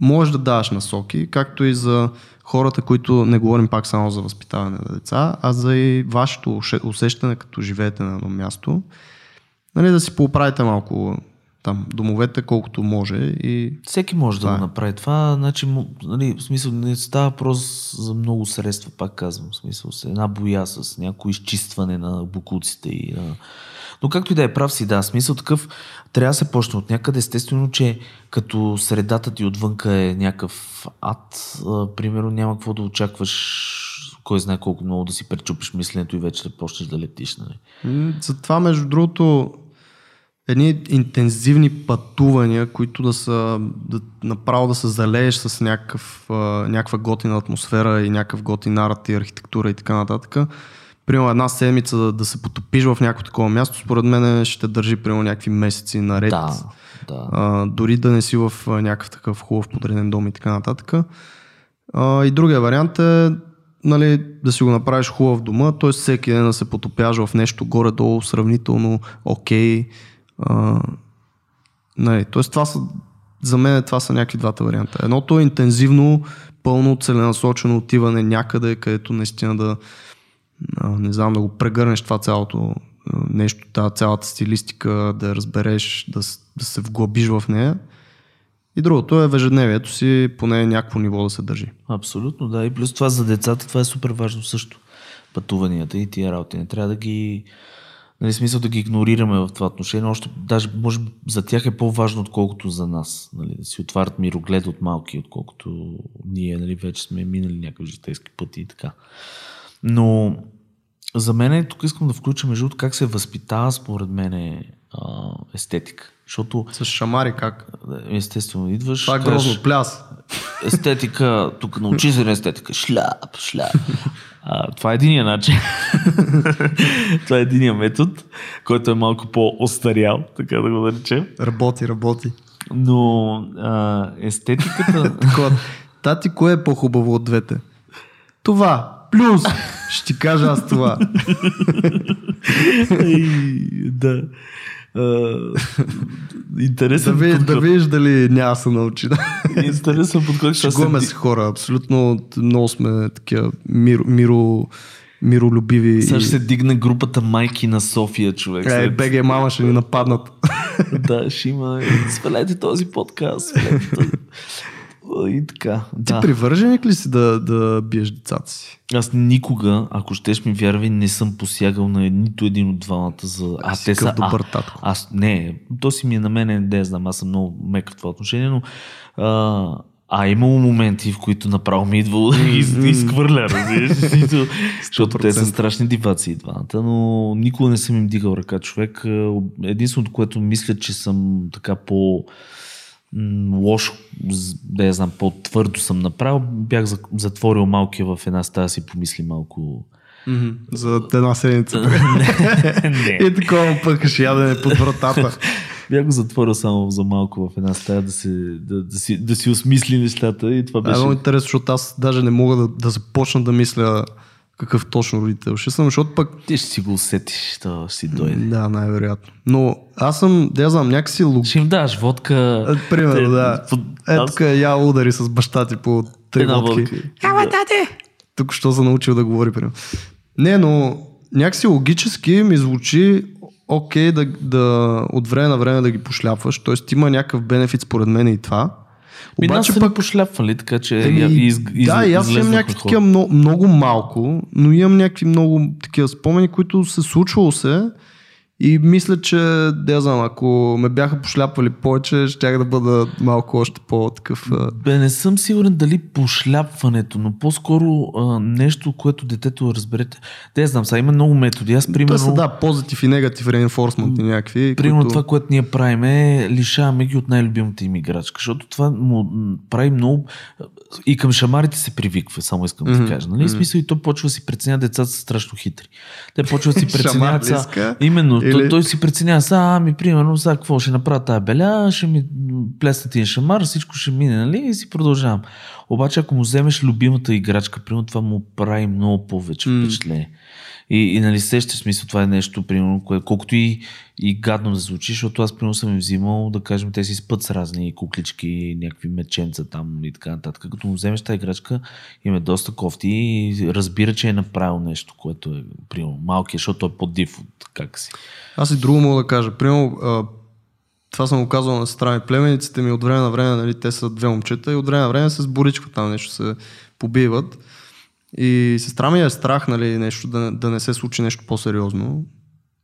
можеш да даваш насоки, както и за хората, които не говорим пак само за възпитаване на деца, а за и вашето усещане, като живеете на едно място. Нали, да си поправите малко там домовете, колкото може и Всеки може Това да е. го направи това. Значи, нали, в смисъл, не става въпрос за много средства, пак казвам. В смисъл, с една боя с някакво изчистване на букуците и на... Но както и да е прав си, да, смисъл такъв, трябва да се почне от някъде. Естествено, че като средата ти отвънка е някакъв ад, а, примерно няма какво да очакваш кой знае колко много да си пречупиш мисленето и вече да почнеш да летиш. Нали? Затова, между другото, едни интензивни пътувания, които да са да, направо да се залееш с някакъв, а, някаква готина атмосфера и някакъв готин арт и архитектура и така нататък. Примерно една седмица да, да се потопиш в някакво такова място, според мен ще държи примерно някакви месеци наред. Да, да. А, дори да не си в а, някакъв такъв хубав подреден дом и така нататък. А, и другия вариант е нали, да си го направиш хубав дома, т.е. всеки ден да се потопяш в нещо горе-долу сравнително окей. Нали, т.е. това са, за мен това са някакви двата варианта. Едното е интензивно, пълно целенасочено отиване някъде, където наистина да не знам, да го прегърнеш това цялото нещо, тази цялата стилистика, да разбереш, да, да се вглъбиш в нея. И другото е в ежедневието си поне някакво ниво да се държи. Абсолютно, да. И плюс това за децата, това е супер важно също. Пътуванията и тия работи. Не трябва да ги... Нали, смисъл да ги игнорираме в това отношение. Още, даже, може би, за тях е по-важно, отколкото за нас. Нали, да си отварят мироглед от малки, отколкото ние нали, вече сме минали някакви житейски пъти и така. Но за мен тук искам да включа между как се възпитава според мен а, естетика. Защото С шамари как? естествено идваш... Това е кажеш, грозно. Пляс. Естетика, тук научи се на естетика. Шляп, шляп. А, това е единия начин. това е единия метод, който е малко по-остарял, така да го наречем. Работи, работи. Но а, естетиката... Такова. Тати, кое е по-хубаво от двете? Това. Плюс. Ще ти кажа аз това. Ей, да. Да, интересен ви, да видиш дали няма да се научи. Интересен подход. Шегуваме се хора. Абсолютно много сме такива мир, миро, миролюбиви. Сега ще се дигне групата майки на София, човек. Е, БГ мама ще ни нападнат. да, ще има. Свалете този подкаст. Свалете този... И така. Ти Да. привърженик ли си да, да биеш децата си? Аз никога, ако щеш ми вярвай, не съм посягал на нито един от двамата за... А, си такъв добър татко. Аз не, то си ми е на мене, не знам, аз съм много мек в това отношение, но а, а имало моменти, в които направо ми е идвало да из- изхвърля, разбираш? Защото те са 100%. страшни диваци двамата, но никога не съм им дигал ръка човек. А, Единственото, което мисля, че съм така по м, лошо, да я знам, по-твърдо съм направил, бях за- затворил малкия в една стая си помисли малко. За една седмица. не, И такова пъкаш ядене под вратата. бях го затворил само за малко в една стая да, се, да, да, си, да си осмисли нещата и това Е беше... много интересно, защото аз даже не мога да, да започна да мисля какъв точно родител ще съм, защото пък Ти ще си го усетиш, то ще си дойде. да, най-вероятно. Но аз съм, да я знам, някакси лог... Ще им даш водка. Е, Примерно, да. под- Е, тук я удари с баща ти по три Една водки. водка. Тук що се научил да говори, примерно. Не, но някакси логически ми звучи окей да, да от време на време да ги пошляпваш, т.е. има някакъв бенефит според мен и това. Ми нас Обаче са пък пошляпвали, така че Еми, я- из, из, да, и аз имам някакви такива много, много малко, но имам някакви много такива спомени, които се случвало се и мисля, че, да знам, ако ме бяха пошляпвали повече, щях да бъда малко още по-такъв... Бе, не съм сигурен дали пошляпването, но по-скоро а, нещо, което детето разберете. Те знам, сега има много методи. Аз примерно. Са, да, позитив и негатив reinforcement и някакви, примерно които... това, което ние правим е лишаваме ги от най-любимата им играчка, защото това му прави много... И към шамарите се привиква, само искам да ти кажа. Нали? В смисъл и то почва да си преценява, децата са страшно хитри. Те почват да си преценяват. Именно, Или- той, той си преценява, са, ами, примерно, сега какво ще направя тази беля, ще ми плеснат един шамар, всичко ще мине, нали? И си продължавам. Обаче, ако му вземеш любимата играчка, примерно, това му прави много повече впечатление. И, и нали сещаш смисъл, това е нещо, примерно, кое, колкото и, и гадно да звучи, защото аз примерно съм им взимал, да кажем, те си спът с разни куклички, някакви меченца там и така нататък. Като му вземеш тази играчка, им е доста кофти и разбира, че е направил нещо, което е, примерно, малки, защото е по-див от как си. Аз и друго мога да кажа. Примерно, това съм го казал на сестра ми. Племениците ми от време на време, нали, те са две момчета и от време на време се сборичкват там нещо, се побиват. И сестра ми е страх, нали, нещо, да, да не се случи нещо по-сериозно.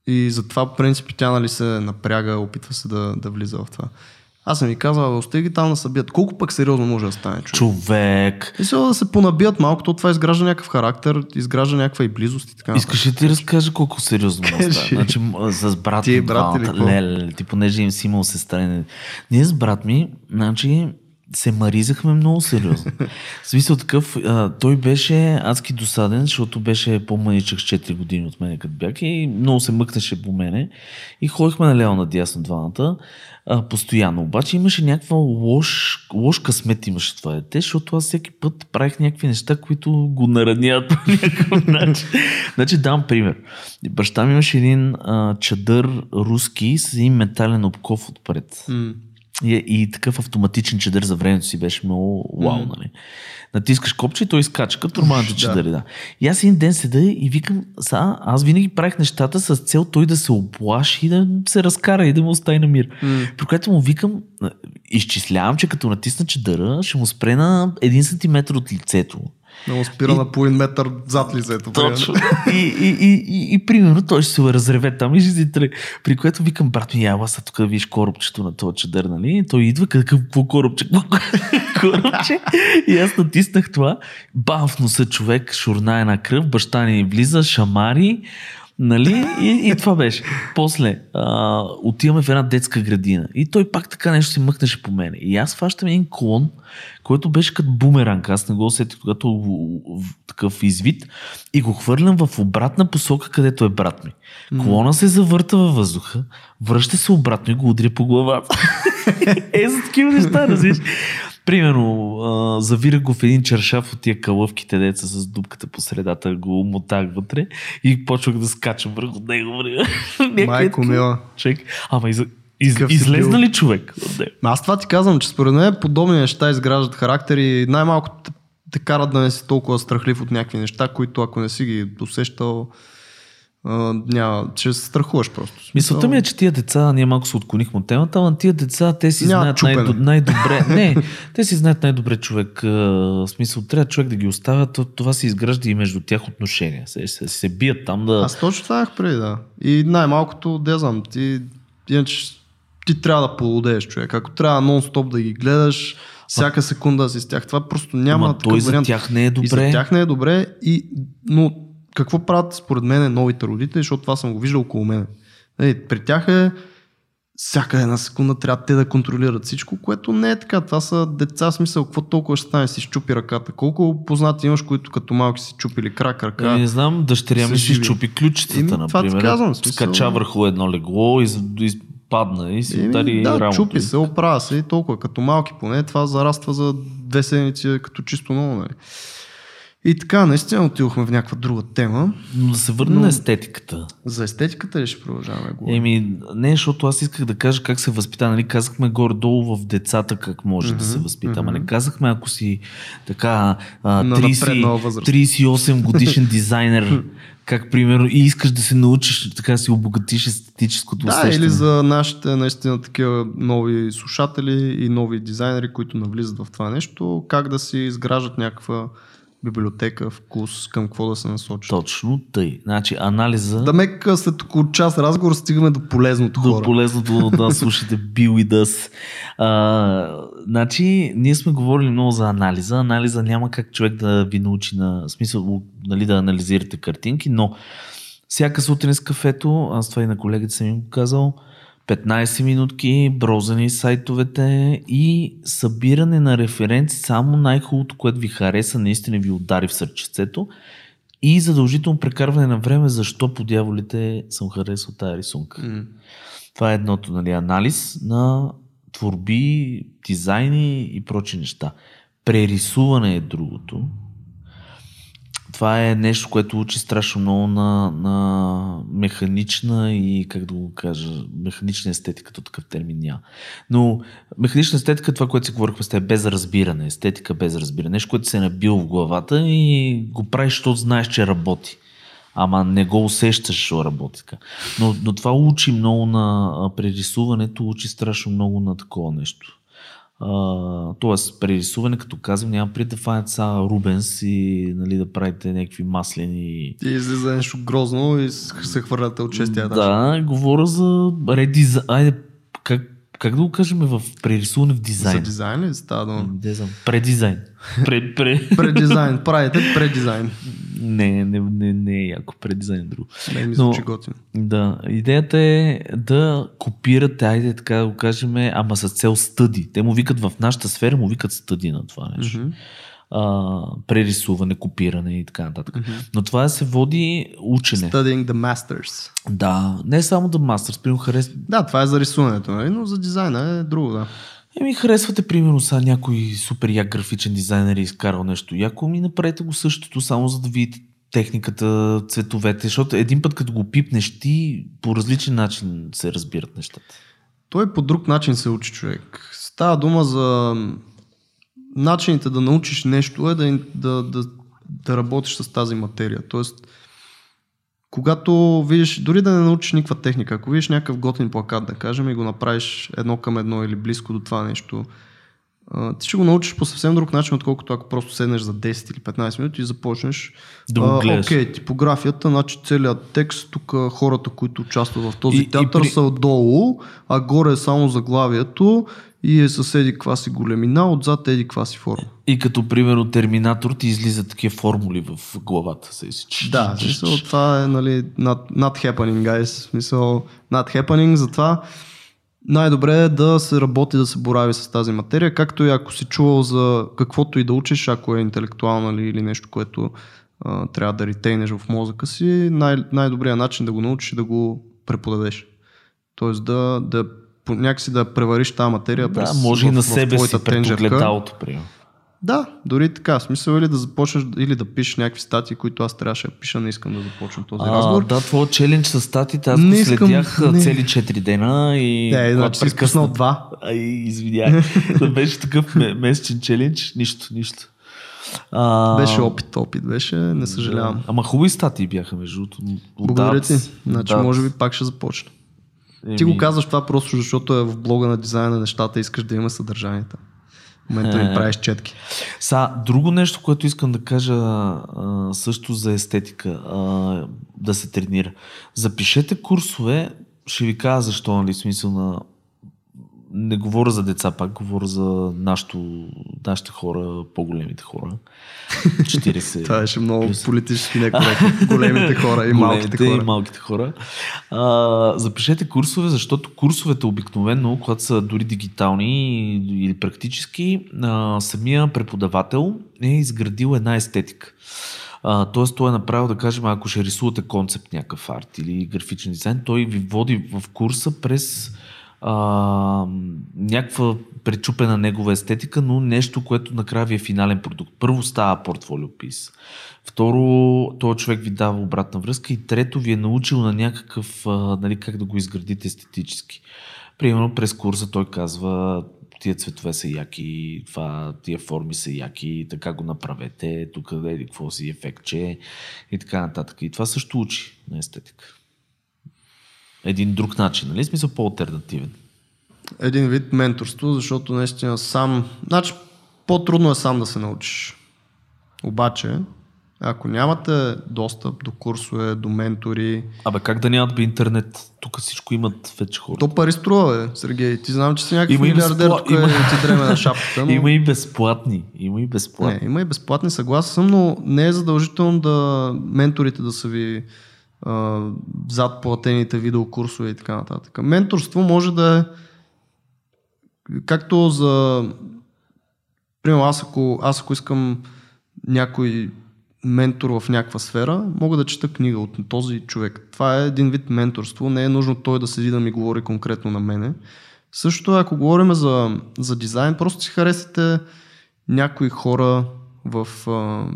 И затова, по принцип, тя нали, се напряга, опитва се да, да влиза в това. Аз съм ви казал, остави ги там да се бият. Колко пък сериозно може да стане човек? Човек! И сега да се понабият малко, то това изгражда някакъв характер, изгражда някаква и близост и така. Искаш ли ти разкажа колко сериозно може да стане? Значи, с брат Ти и брат леле, ти понеже им си имал сестра. Ние с брат ми, значи, се маризахме много сериозно. В смисъл такъв, а, той беше адски досаден, защото беше по-мъничък с 4 години от мене като бях и много се мъкнеше по мене. И ходихме наляво надясно двамата, а, постоянно. Обаче имаше някаква лош, лош късмет имаше това дете, защото аз всеки път правих някакви неща, които го нараняват по някакъв начин. значи дам пример. Баща ми имаше един а, чадър руски с един метален обков отпред. М. И, и такъв автоматичен чадър за времето си беше много вау, Мгм. нали? Натискаш копче и той изкача, като нормалните Да. чадъри, да. И аз един ден седа и викам, са, аз винаги правих нещата с цел той да се оплаши и да се разкара и да му остави на мир. М. При което му викам, изчислявам, че като натисна чадъра, ще му спре на един сантиметр от лицето. Много спира И- на половин метър зад лицето. Точно. И, и, и, и, и, примерно той ще се разреве там и ще си тръгне. При което викам, брат ми, ела са тук, виж корабчето на този чадър, нали? И той идва, какъв по корабче? корабче. И аз натиснах това. Бам в носа човек, шурна една кръв, баща ни влиза, шамари, Нали? И, и това беше. После а, отиваме в една детска градина. И той пак така нещо се мъкнеше по мене. И аз фащам един клон, който беше като бумеранг. Аз не го усетих, когато в- такъв извид. И го хвърлям в обратна посока, където е брат ми. Клона се завърта във въздуха, връща се обратно и го удря по главата. е, за такива неща, разбираш. Примерно, а, завирах го в един чершаф от тия калъвките деца с дупката по средата, го мотах вътре и почвах да скачам върху него. Майко мила. Човек, ама из, из, излезна ли човек от него? Аз това ти казвам, че според мен подобни неща изграждат характер и най-малко те, карат да не си толкова страхлив от някакви неща, които ако не си ги усещал, а, няма, ще се страхуваш просто. Мисълта ми е, че тия деца, ние малко се отклонихме от темата, но тия деца, те си Няма знаят чупене. най- най-добре. Не, те си знаят най-добре човек. В смисъл, трябва човек да ги оставя, то, това се изгражда и между тях отношения. Се, се, се бият там да... Аз точно това преди, да. И най-малкото, де знам, ти, иначе ти трябва да полудееш, човек. Ако трябва нон-стоп да ги гледаш, всяка секунда да си с тях, това просто няма Ама такъв той за вариант. тях не е И добре. за тях не е добре, и, но какво правят според мен новите родители, защото това съм го виждал около мен. Нали, при тях е всяка една секунда трябва те да контролират всичко, което не е така. Това са деца, смисъл, какво толкова ще стане, си щупи ръката. Колко познати имаш, които като малки си чупили крак, ръка. Ами, не знам, дъщеря ми си щупи ключицата, Еми, това например. казвам, в смисъл- Скача върху едно легло и изпадна и си Еми, удари да, рамото. чупи се, оправя се и толкова. Като малки поне, това зараства за две седмици е като чисто ново. Нали? И така, наистина отидохме в някаква друга тема. Но да се върне Но- на естетиката. За естетиката ли ще продължаваме? да говорим? Еми, не, защото аз исках да кажа как се възпита. Нали? Казахме горе-долу в децата как може да се възпита. Ама не казахме, ако си така а, На 30, напреднала възраст. 38 годишен дизайнер, как примерно, и искаш да се научиш, така да си обогатиш естетическото Да, усещане. или за нашите наистина такива нови слушатели и нови дизайнери, които навлизат в това нещо, как да си изграждат някаква библиотека, вкус, към какво да се насочат. Точно тъй. Значи анализа Да мек след около час разговор стигаме до полезното до хора. полезното да слушате Бил и Дъс. А, значи, ние сме говорили много за анализа. Анализа няма как човек да ви научи на смисъл, нали, да анализирате картинки, но всяка сутрин с кафето, аз това и на колегите съм им казал, 15 минутки, брозани сайтовете и събиране на референции, само най-хубавото, което ви хареса, наистина ви удари в сърчицето и задължително прекарване на време, защо по дяволите съм харесал тази рисунка. М. Това е едното, нали, анализ на творби, дизайни и прочи неща. Прерисуване е другото. Това е нещо, което учи страшно много на, на механична и, как да го кажа, механична естетика, като такъв термин няма. Но механична естетика е това, което си говорихме с теб, без разбиране, естетика без разбиране. Нещо, което се е набил в главата и го правиш, защото знаеш, че работи. Ама не го усещаш, що работи така. Но, но това учи много на прерисуването, учи страшно много на такова нещо. Uh, тоест, прерисуване, като казвам, няма при да фанят са Рубенс и нали, да правите някакви маслени... И излиза нещо грозно и се хвърляте от честия Да, говоря за редизайн. Айде, как, как да го кажем в прерисуване в дизайн? За дизайн ли става дума? Дизайн. Предизайн. Пре, пре... предизайн. Правите предизайн. Не, не, не, не е яко предизайн е друго. Не ми звучи готино. Да, идеята е да копирате, айде така да го кажем, ама с цел стъди. Те му викат в нашата сфера, му викат стъди на това нещо. Mm-hmm. А, прерисуване, копиране и така нататък. Mm-hmm. Но това се води учене. Studying the masters. Да, не само the masters, примерно харес... Да, това е за рисуването, нали? но за дизайна е друго, да. Еми, харесвате, примерно, са някой супер як графичен дизайнер и изкарал нещо яко, ми направете го същото, само за да видите техниката, цветовете, защото един път като го пипнеш ти, по различен начин се разбират нещата. Той по друг начин се учи човек. Става дума за начините да научиш нещо е да, да, да, да работиш с тази материя. Тоест, когато видиш, дори да не научиш никаква техника, ако видиш някакъв готин плакат, да кажем, и го направиш едно към едно или близко до това нещо, ти ще го научиш по съвсем друг начин, отколкото ако просто седнеш за 10 или 15 минути и започнеш. Да го гледаш. Окей, типографията, значи целият текст, тук хората, които участват в този и, театър и при... са отдолу, а горе е само заглавието и е съседи каква си големина, отзад еди каква си форма. И като примерно Терминатор ти излизат такива формули в главата. Се. Да, смисъл, това е нали, not, not happening, guys. Смисъл, not happening, затова най-добре е да се работи, да се борави с тази материя, както и ако си чувал за каквото и да учиш, ако е интелектуално нали, или нещо, което а, трябва да ретейнеш в мозъка си, най- най-добрият начин да го научиш и да го преподадеш. Тоест да, да някакси да превариш тази материя да, през, може в, и на себе си огледалото, примерно. Да, дори така. Смисъл или да започнеш или да пишеш някакви статии, които аз трябваше да пиша, не искам да започна този а, разговор. Да, твой челендж с статиите, аз не искам, следях не. цели 4 дена и... Да, е, значи си изкъснал два. Ай, извинявай. да беше такъв месечен челендж, нищо, нищо. А... Беше опит, опит беше, не съжалявам. Да. Ама хубави статии бяха, между другото. Благодаря ти. Значи, може би пак ще започна. Еми... Ти го казваш това просто защото е в блога на дизайна на нещата, искаш да има съдържанието. В момента ми правиш четки. Са, друго нещо, което искам да кажа а, също за естетика, а, да се тренира. Запишете курсове, ще ви кажа защо, нали, смисъл на не говоря за деца, пак говоря за нашото, нашите хора, по-големите хора. 40. Това беше много плюс. политически некоректно. Големите хора и малките хора. и малките хора. А, запишете курсове, защото курсовете обикновено, когато са дори дигитални или практически, а, самия преподавател е изградил една естетика. Uh, тоест той е направил да кажем, ако ще рисувате концепт някакъв арт или графичен дизайн, той ви води в курса през а, някаква пречупена негова естетика, но нещо, което накрая ви е финален продукт. Първо става портфолио пис. Второ, този човек ви дава обратна връзка и трето ви е научил на някакъв, а, нали, как да го изградите естетически. Примерно през курса той казва тия цветове са яки, това, тия форми са яки, така го направете, тук да е какво си ефектче и така нататък. И това също учи на естетика един друг начин, нали? Смисъл по-алтернативен. Един вид менторство, защото наистина сам... Значи, по-трудно е сам да се научиш. Обаче, ако нямате достъп до курсове, до ментори... Абе, как да нямат би интернет? Тук всичко имат вече хора. То пари струва, бе, Сергей. Ти знам, че си някакъв има милиардер, тук има... ти дреме на шапката. Но... Има и безплатни. Има и безплатни. Не, има и безплатни, съгласен съм, но не е задължително да менторите да са ви зад платените видеокурсове и така нататък. Менторство може да е както за примерно аз ако, аз ако искам някой ментор в някаква сфера, мога да чета книга от този човек. Това е един вид менторство, не е нужно той да седи да ми говори конкретно на мене. Също ако говорим за, за дизайн, просто си харесате някои хора в,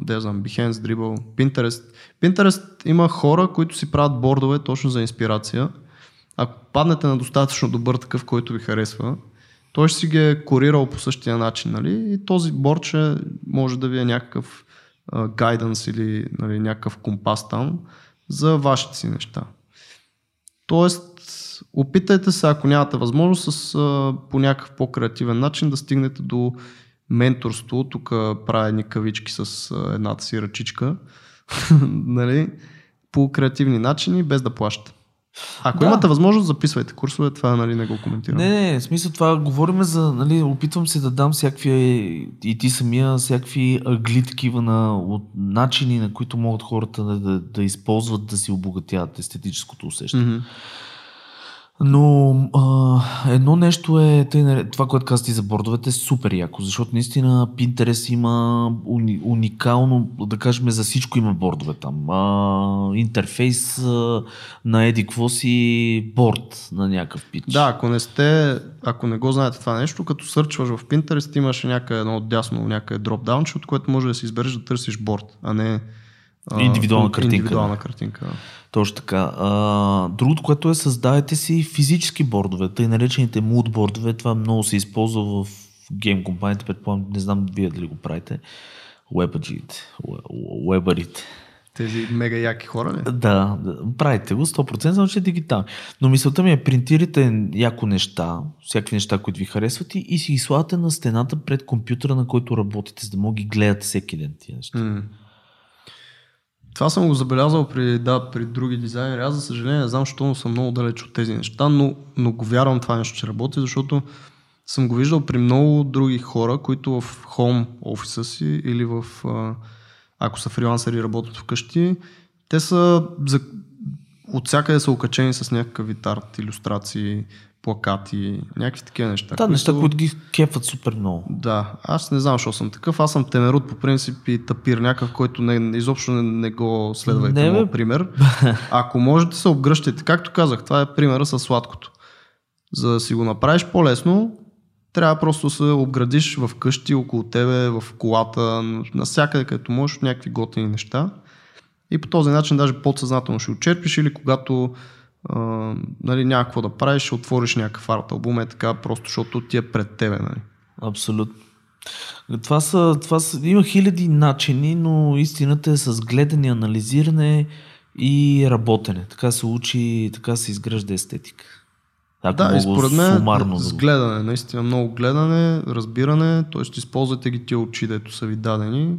да знам, Behance, Dribble, Pinterest. Pinterest има хора, които си правят бордове точно за инспирация. Ако паднете на достатъчно добър такъв, който ви харесва, той ще си ги е корирал по същия начин, нали? И този борд може да ви е някакъв гайданс или нали, някакъв компас там за вашите си неща. Тоест, опитайте се, ако нямате възможност, с, по някакъв по-креативен начин да стигнете до менторство. Тук правя едни кавички с едната си ръчичка. нали? По креативни начини, без да плащате. Ако Да. имате възможност, записвайте курсове, това нали, не го коментирам. Не, не, в смисъл това говорим за, нали, опитвам се да дам всякакви, и ти самия, всякакви ъгли такива на, от начини, на които могат хората да, да, да използват, да си обогатяват естетическото усещане. Мгм. Но а, едно нещо е, тъй, това, което каза ти за бордовете, е супер яко, защото наистина Pinterest има уни, уникално, да кажем, за всичко има бордове там. А, интерфейс а, на еди си борд на някакъв пич. Да, ако не сте, ако не го знаете това нещо, като сърчваш в Pinterest, имаш някъде едно отдясно, някъде дропдаунче, от което може да си избереш да търсиш борд, а не Индивидуална картинка, Индивидуална да. картинка. Точно така. А, другото, което е създавайте си физически бордове, тъй наречените mood бордове, това много се използва в гейм компаниите, предполагам, не знам вие дали го правите. Уебаджиите, уебарите. Тези мега яки хора ли? Да, правите го 100%, само че е дигитално. Но мисълта ми е, принтирайте яко неща, всякакви неща, които ви харесват и, и си ги слагате на стената пред компютъра, на който работите, за да мога ги гледате всеки ден тия неща. М. Това съм го забелязал при, да, при други дизайнери. Аз, за съжаление, не знам, защо но съм много далеч от тези неща, но, но го вярвам това нещо, че работи, защото съм го виждал при много други хора, които в хом офиса си или в, ако са фрилансери и работят вкъщи, те са за, от всякъде са окачени с някакъв вид арт, иллюстрации, плакати, някакви такива неща. Да, неща, които ги кефат супер много. Да, аз не знам, защо съм такъв. Аз съм темерут по принцип и тапир някакъв, който не, изобщо не, не го следвайте, Не, моят бе. пример. Ако можете се обгръщайте, както казах, това е примера с сладкото. За да си го направиш по-лесно, трябва просто да се обградиш в къщи, около тебе, в колата, навсякъде, където можеш, някакви готини неща. И по този начин даже подсъзнателно ще очерпиш или когато а, нали, няма какво да правиш, отвориш някакъв арт албум, е така, просто защото ти е пред тебе. Нали. Абсолютно. Това са, това са, има хиляди начини, но истината е с гледане, анализиране и работене. Така се учи, така се изгражда естетика. Ако Да, и според мен сумарно с гледане, наистина много гледане, разбиране, т.е. използвайте ги тия очи, дето са ви дадени,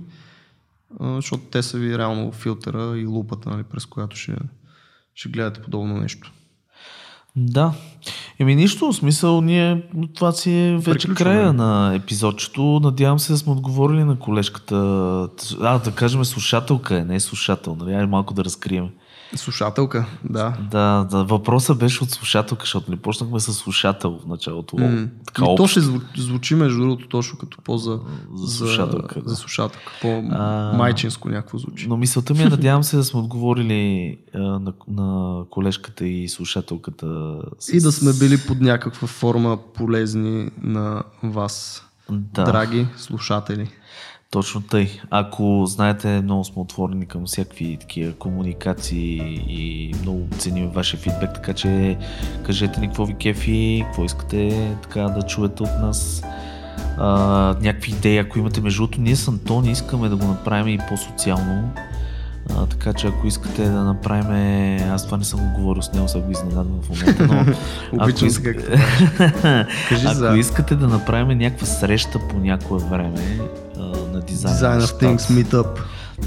защото те са ви реално филтъра и лупата, нали, през която ще, ще гледате подобно нещо. Да. Еми нищо, в смисъл ние, това си е вече Приключваме. края на епизодчето. Надявам се да сме отговорили на колежката. А, да кажем слушателка е, не е слушател, нали? Малко да разкрием. Слушателка, да. Да, да, въпросът беше от слушателка, защото не почнахме с слушател в началото. М. Така И то ще зву- звучи между другото точно като по за, За слушателка, да. За, слушателка. По А, майчинско някакво звучи. Но мисълта ми е, надявам се да сме отговорили а, на, на колежката и слушателката. С... И да сме били под някаква форма полезни на вас, да, драги слушатели. Точно тъй. Ако знаете, много сме отворени към всякакви такива комуникации и много ценим вашия фидбек, така че кажете ни какво ви кефи, какво искате така да чуете от нас. А, някакви идеи, ако имате между другото, ние с Антони искаме да го направим и по-социално. А, така че ако искате да направим, аз това не съм го говорил с него, сега го изненадвам в момента, но Обичам се иск- както Кажи Ако за искате да направим някаква среща по някое време а, на дизайн. Design of Things Meetup.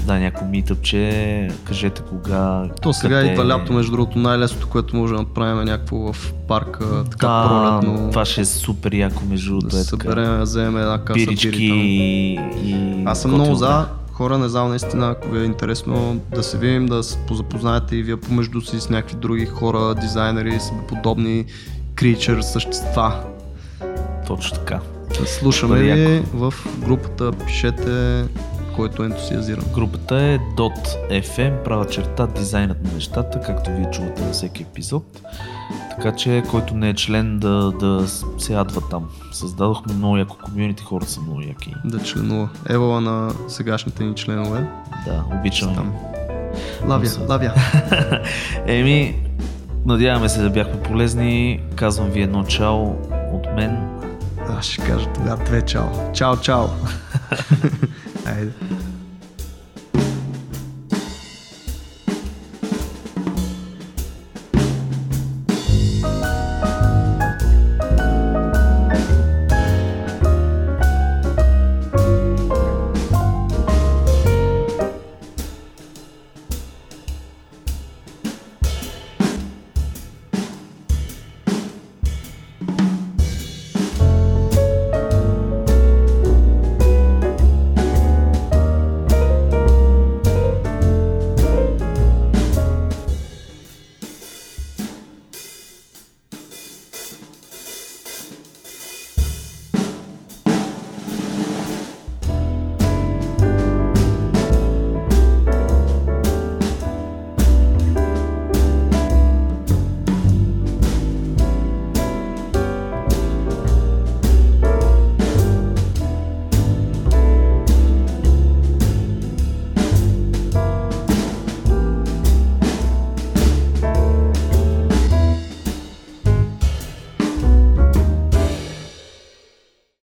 Да, някой митъпче, кажете кога. То сега къде- идва лято, между другото, най-лесното, което може да направим е някакво в парка, така да, пролетно. това ще е супер яко между другото. да е се така. съберем, да вземем една каса Пирички бири там. и. Аз съм много за. Хора, не знам наистина, ако ви е интересно да се видим, да се позапознаете и вие помежду си с някакви други хора, дизайнери, подобни кричър, същества. Точно така. Слушаме ви в групата, пишете, който е ентусиазиран. Групата е .fm, права черта, дизайнът на нещата, както вие чувате на всеки епизод. Така че, който не е член, да, да се адва там. Създадохме много яко комьюнити, хората са много яки. Да членува. Евала на сегашните ни членове. Да, обичам. Там. Лавя, лавя. Еми, надяваме се да бяхме полезни. Казвам ви едно чао от мен. Аз ще кажа тогава две чао. Чао, чао. Айде.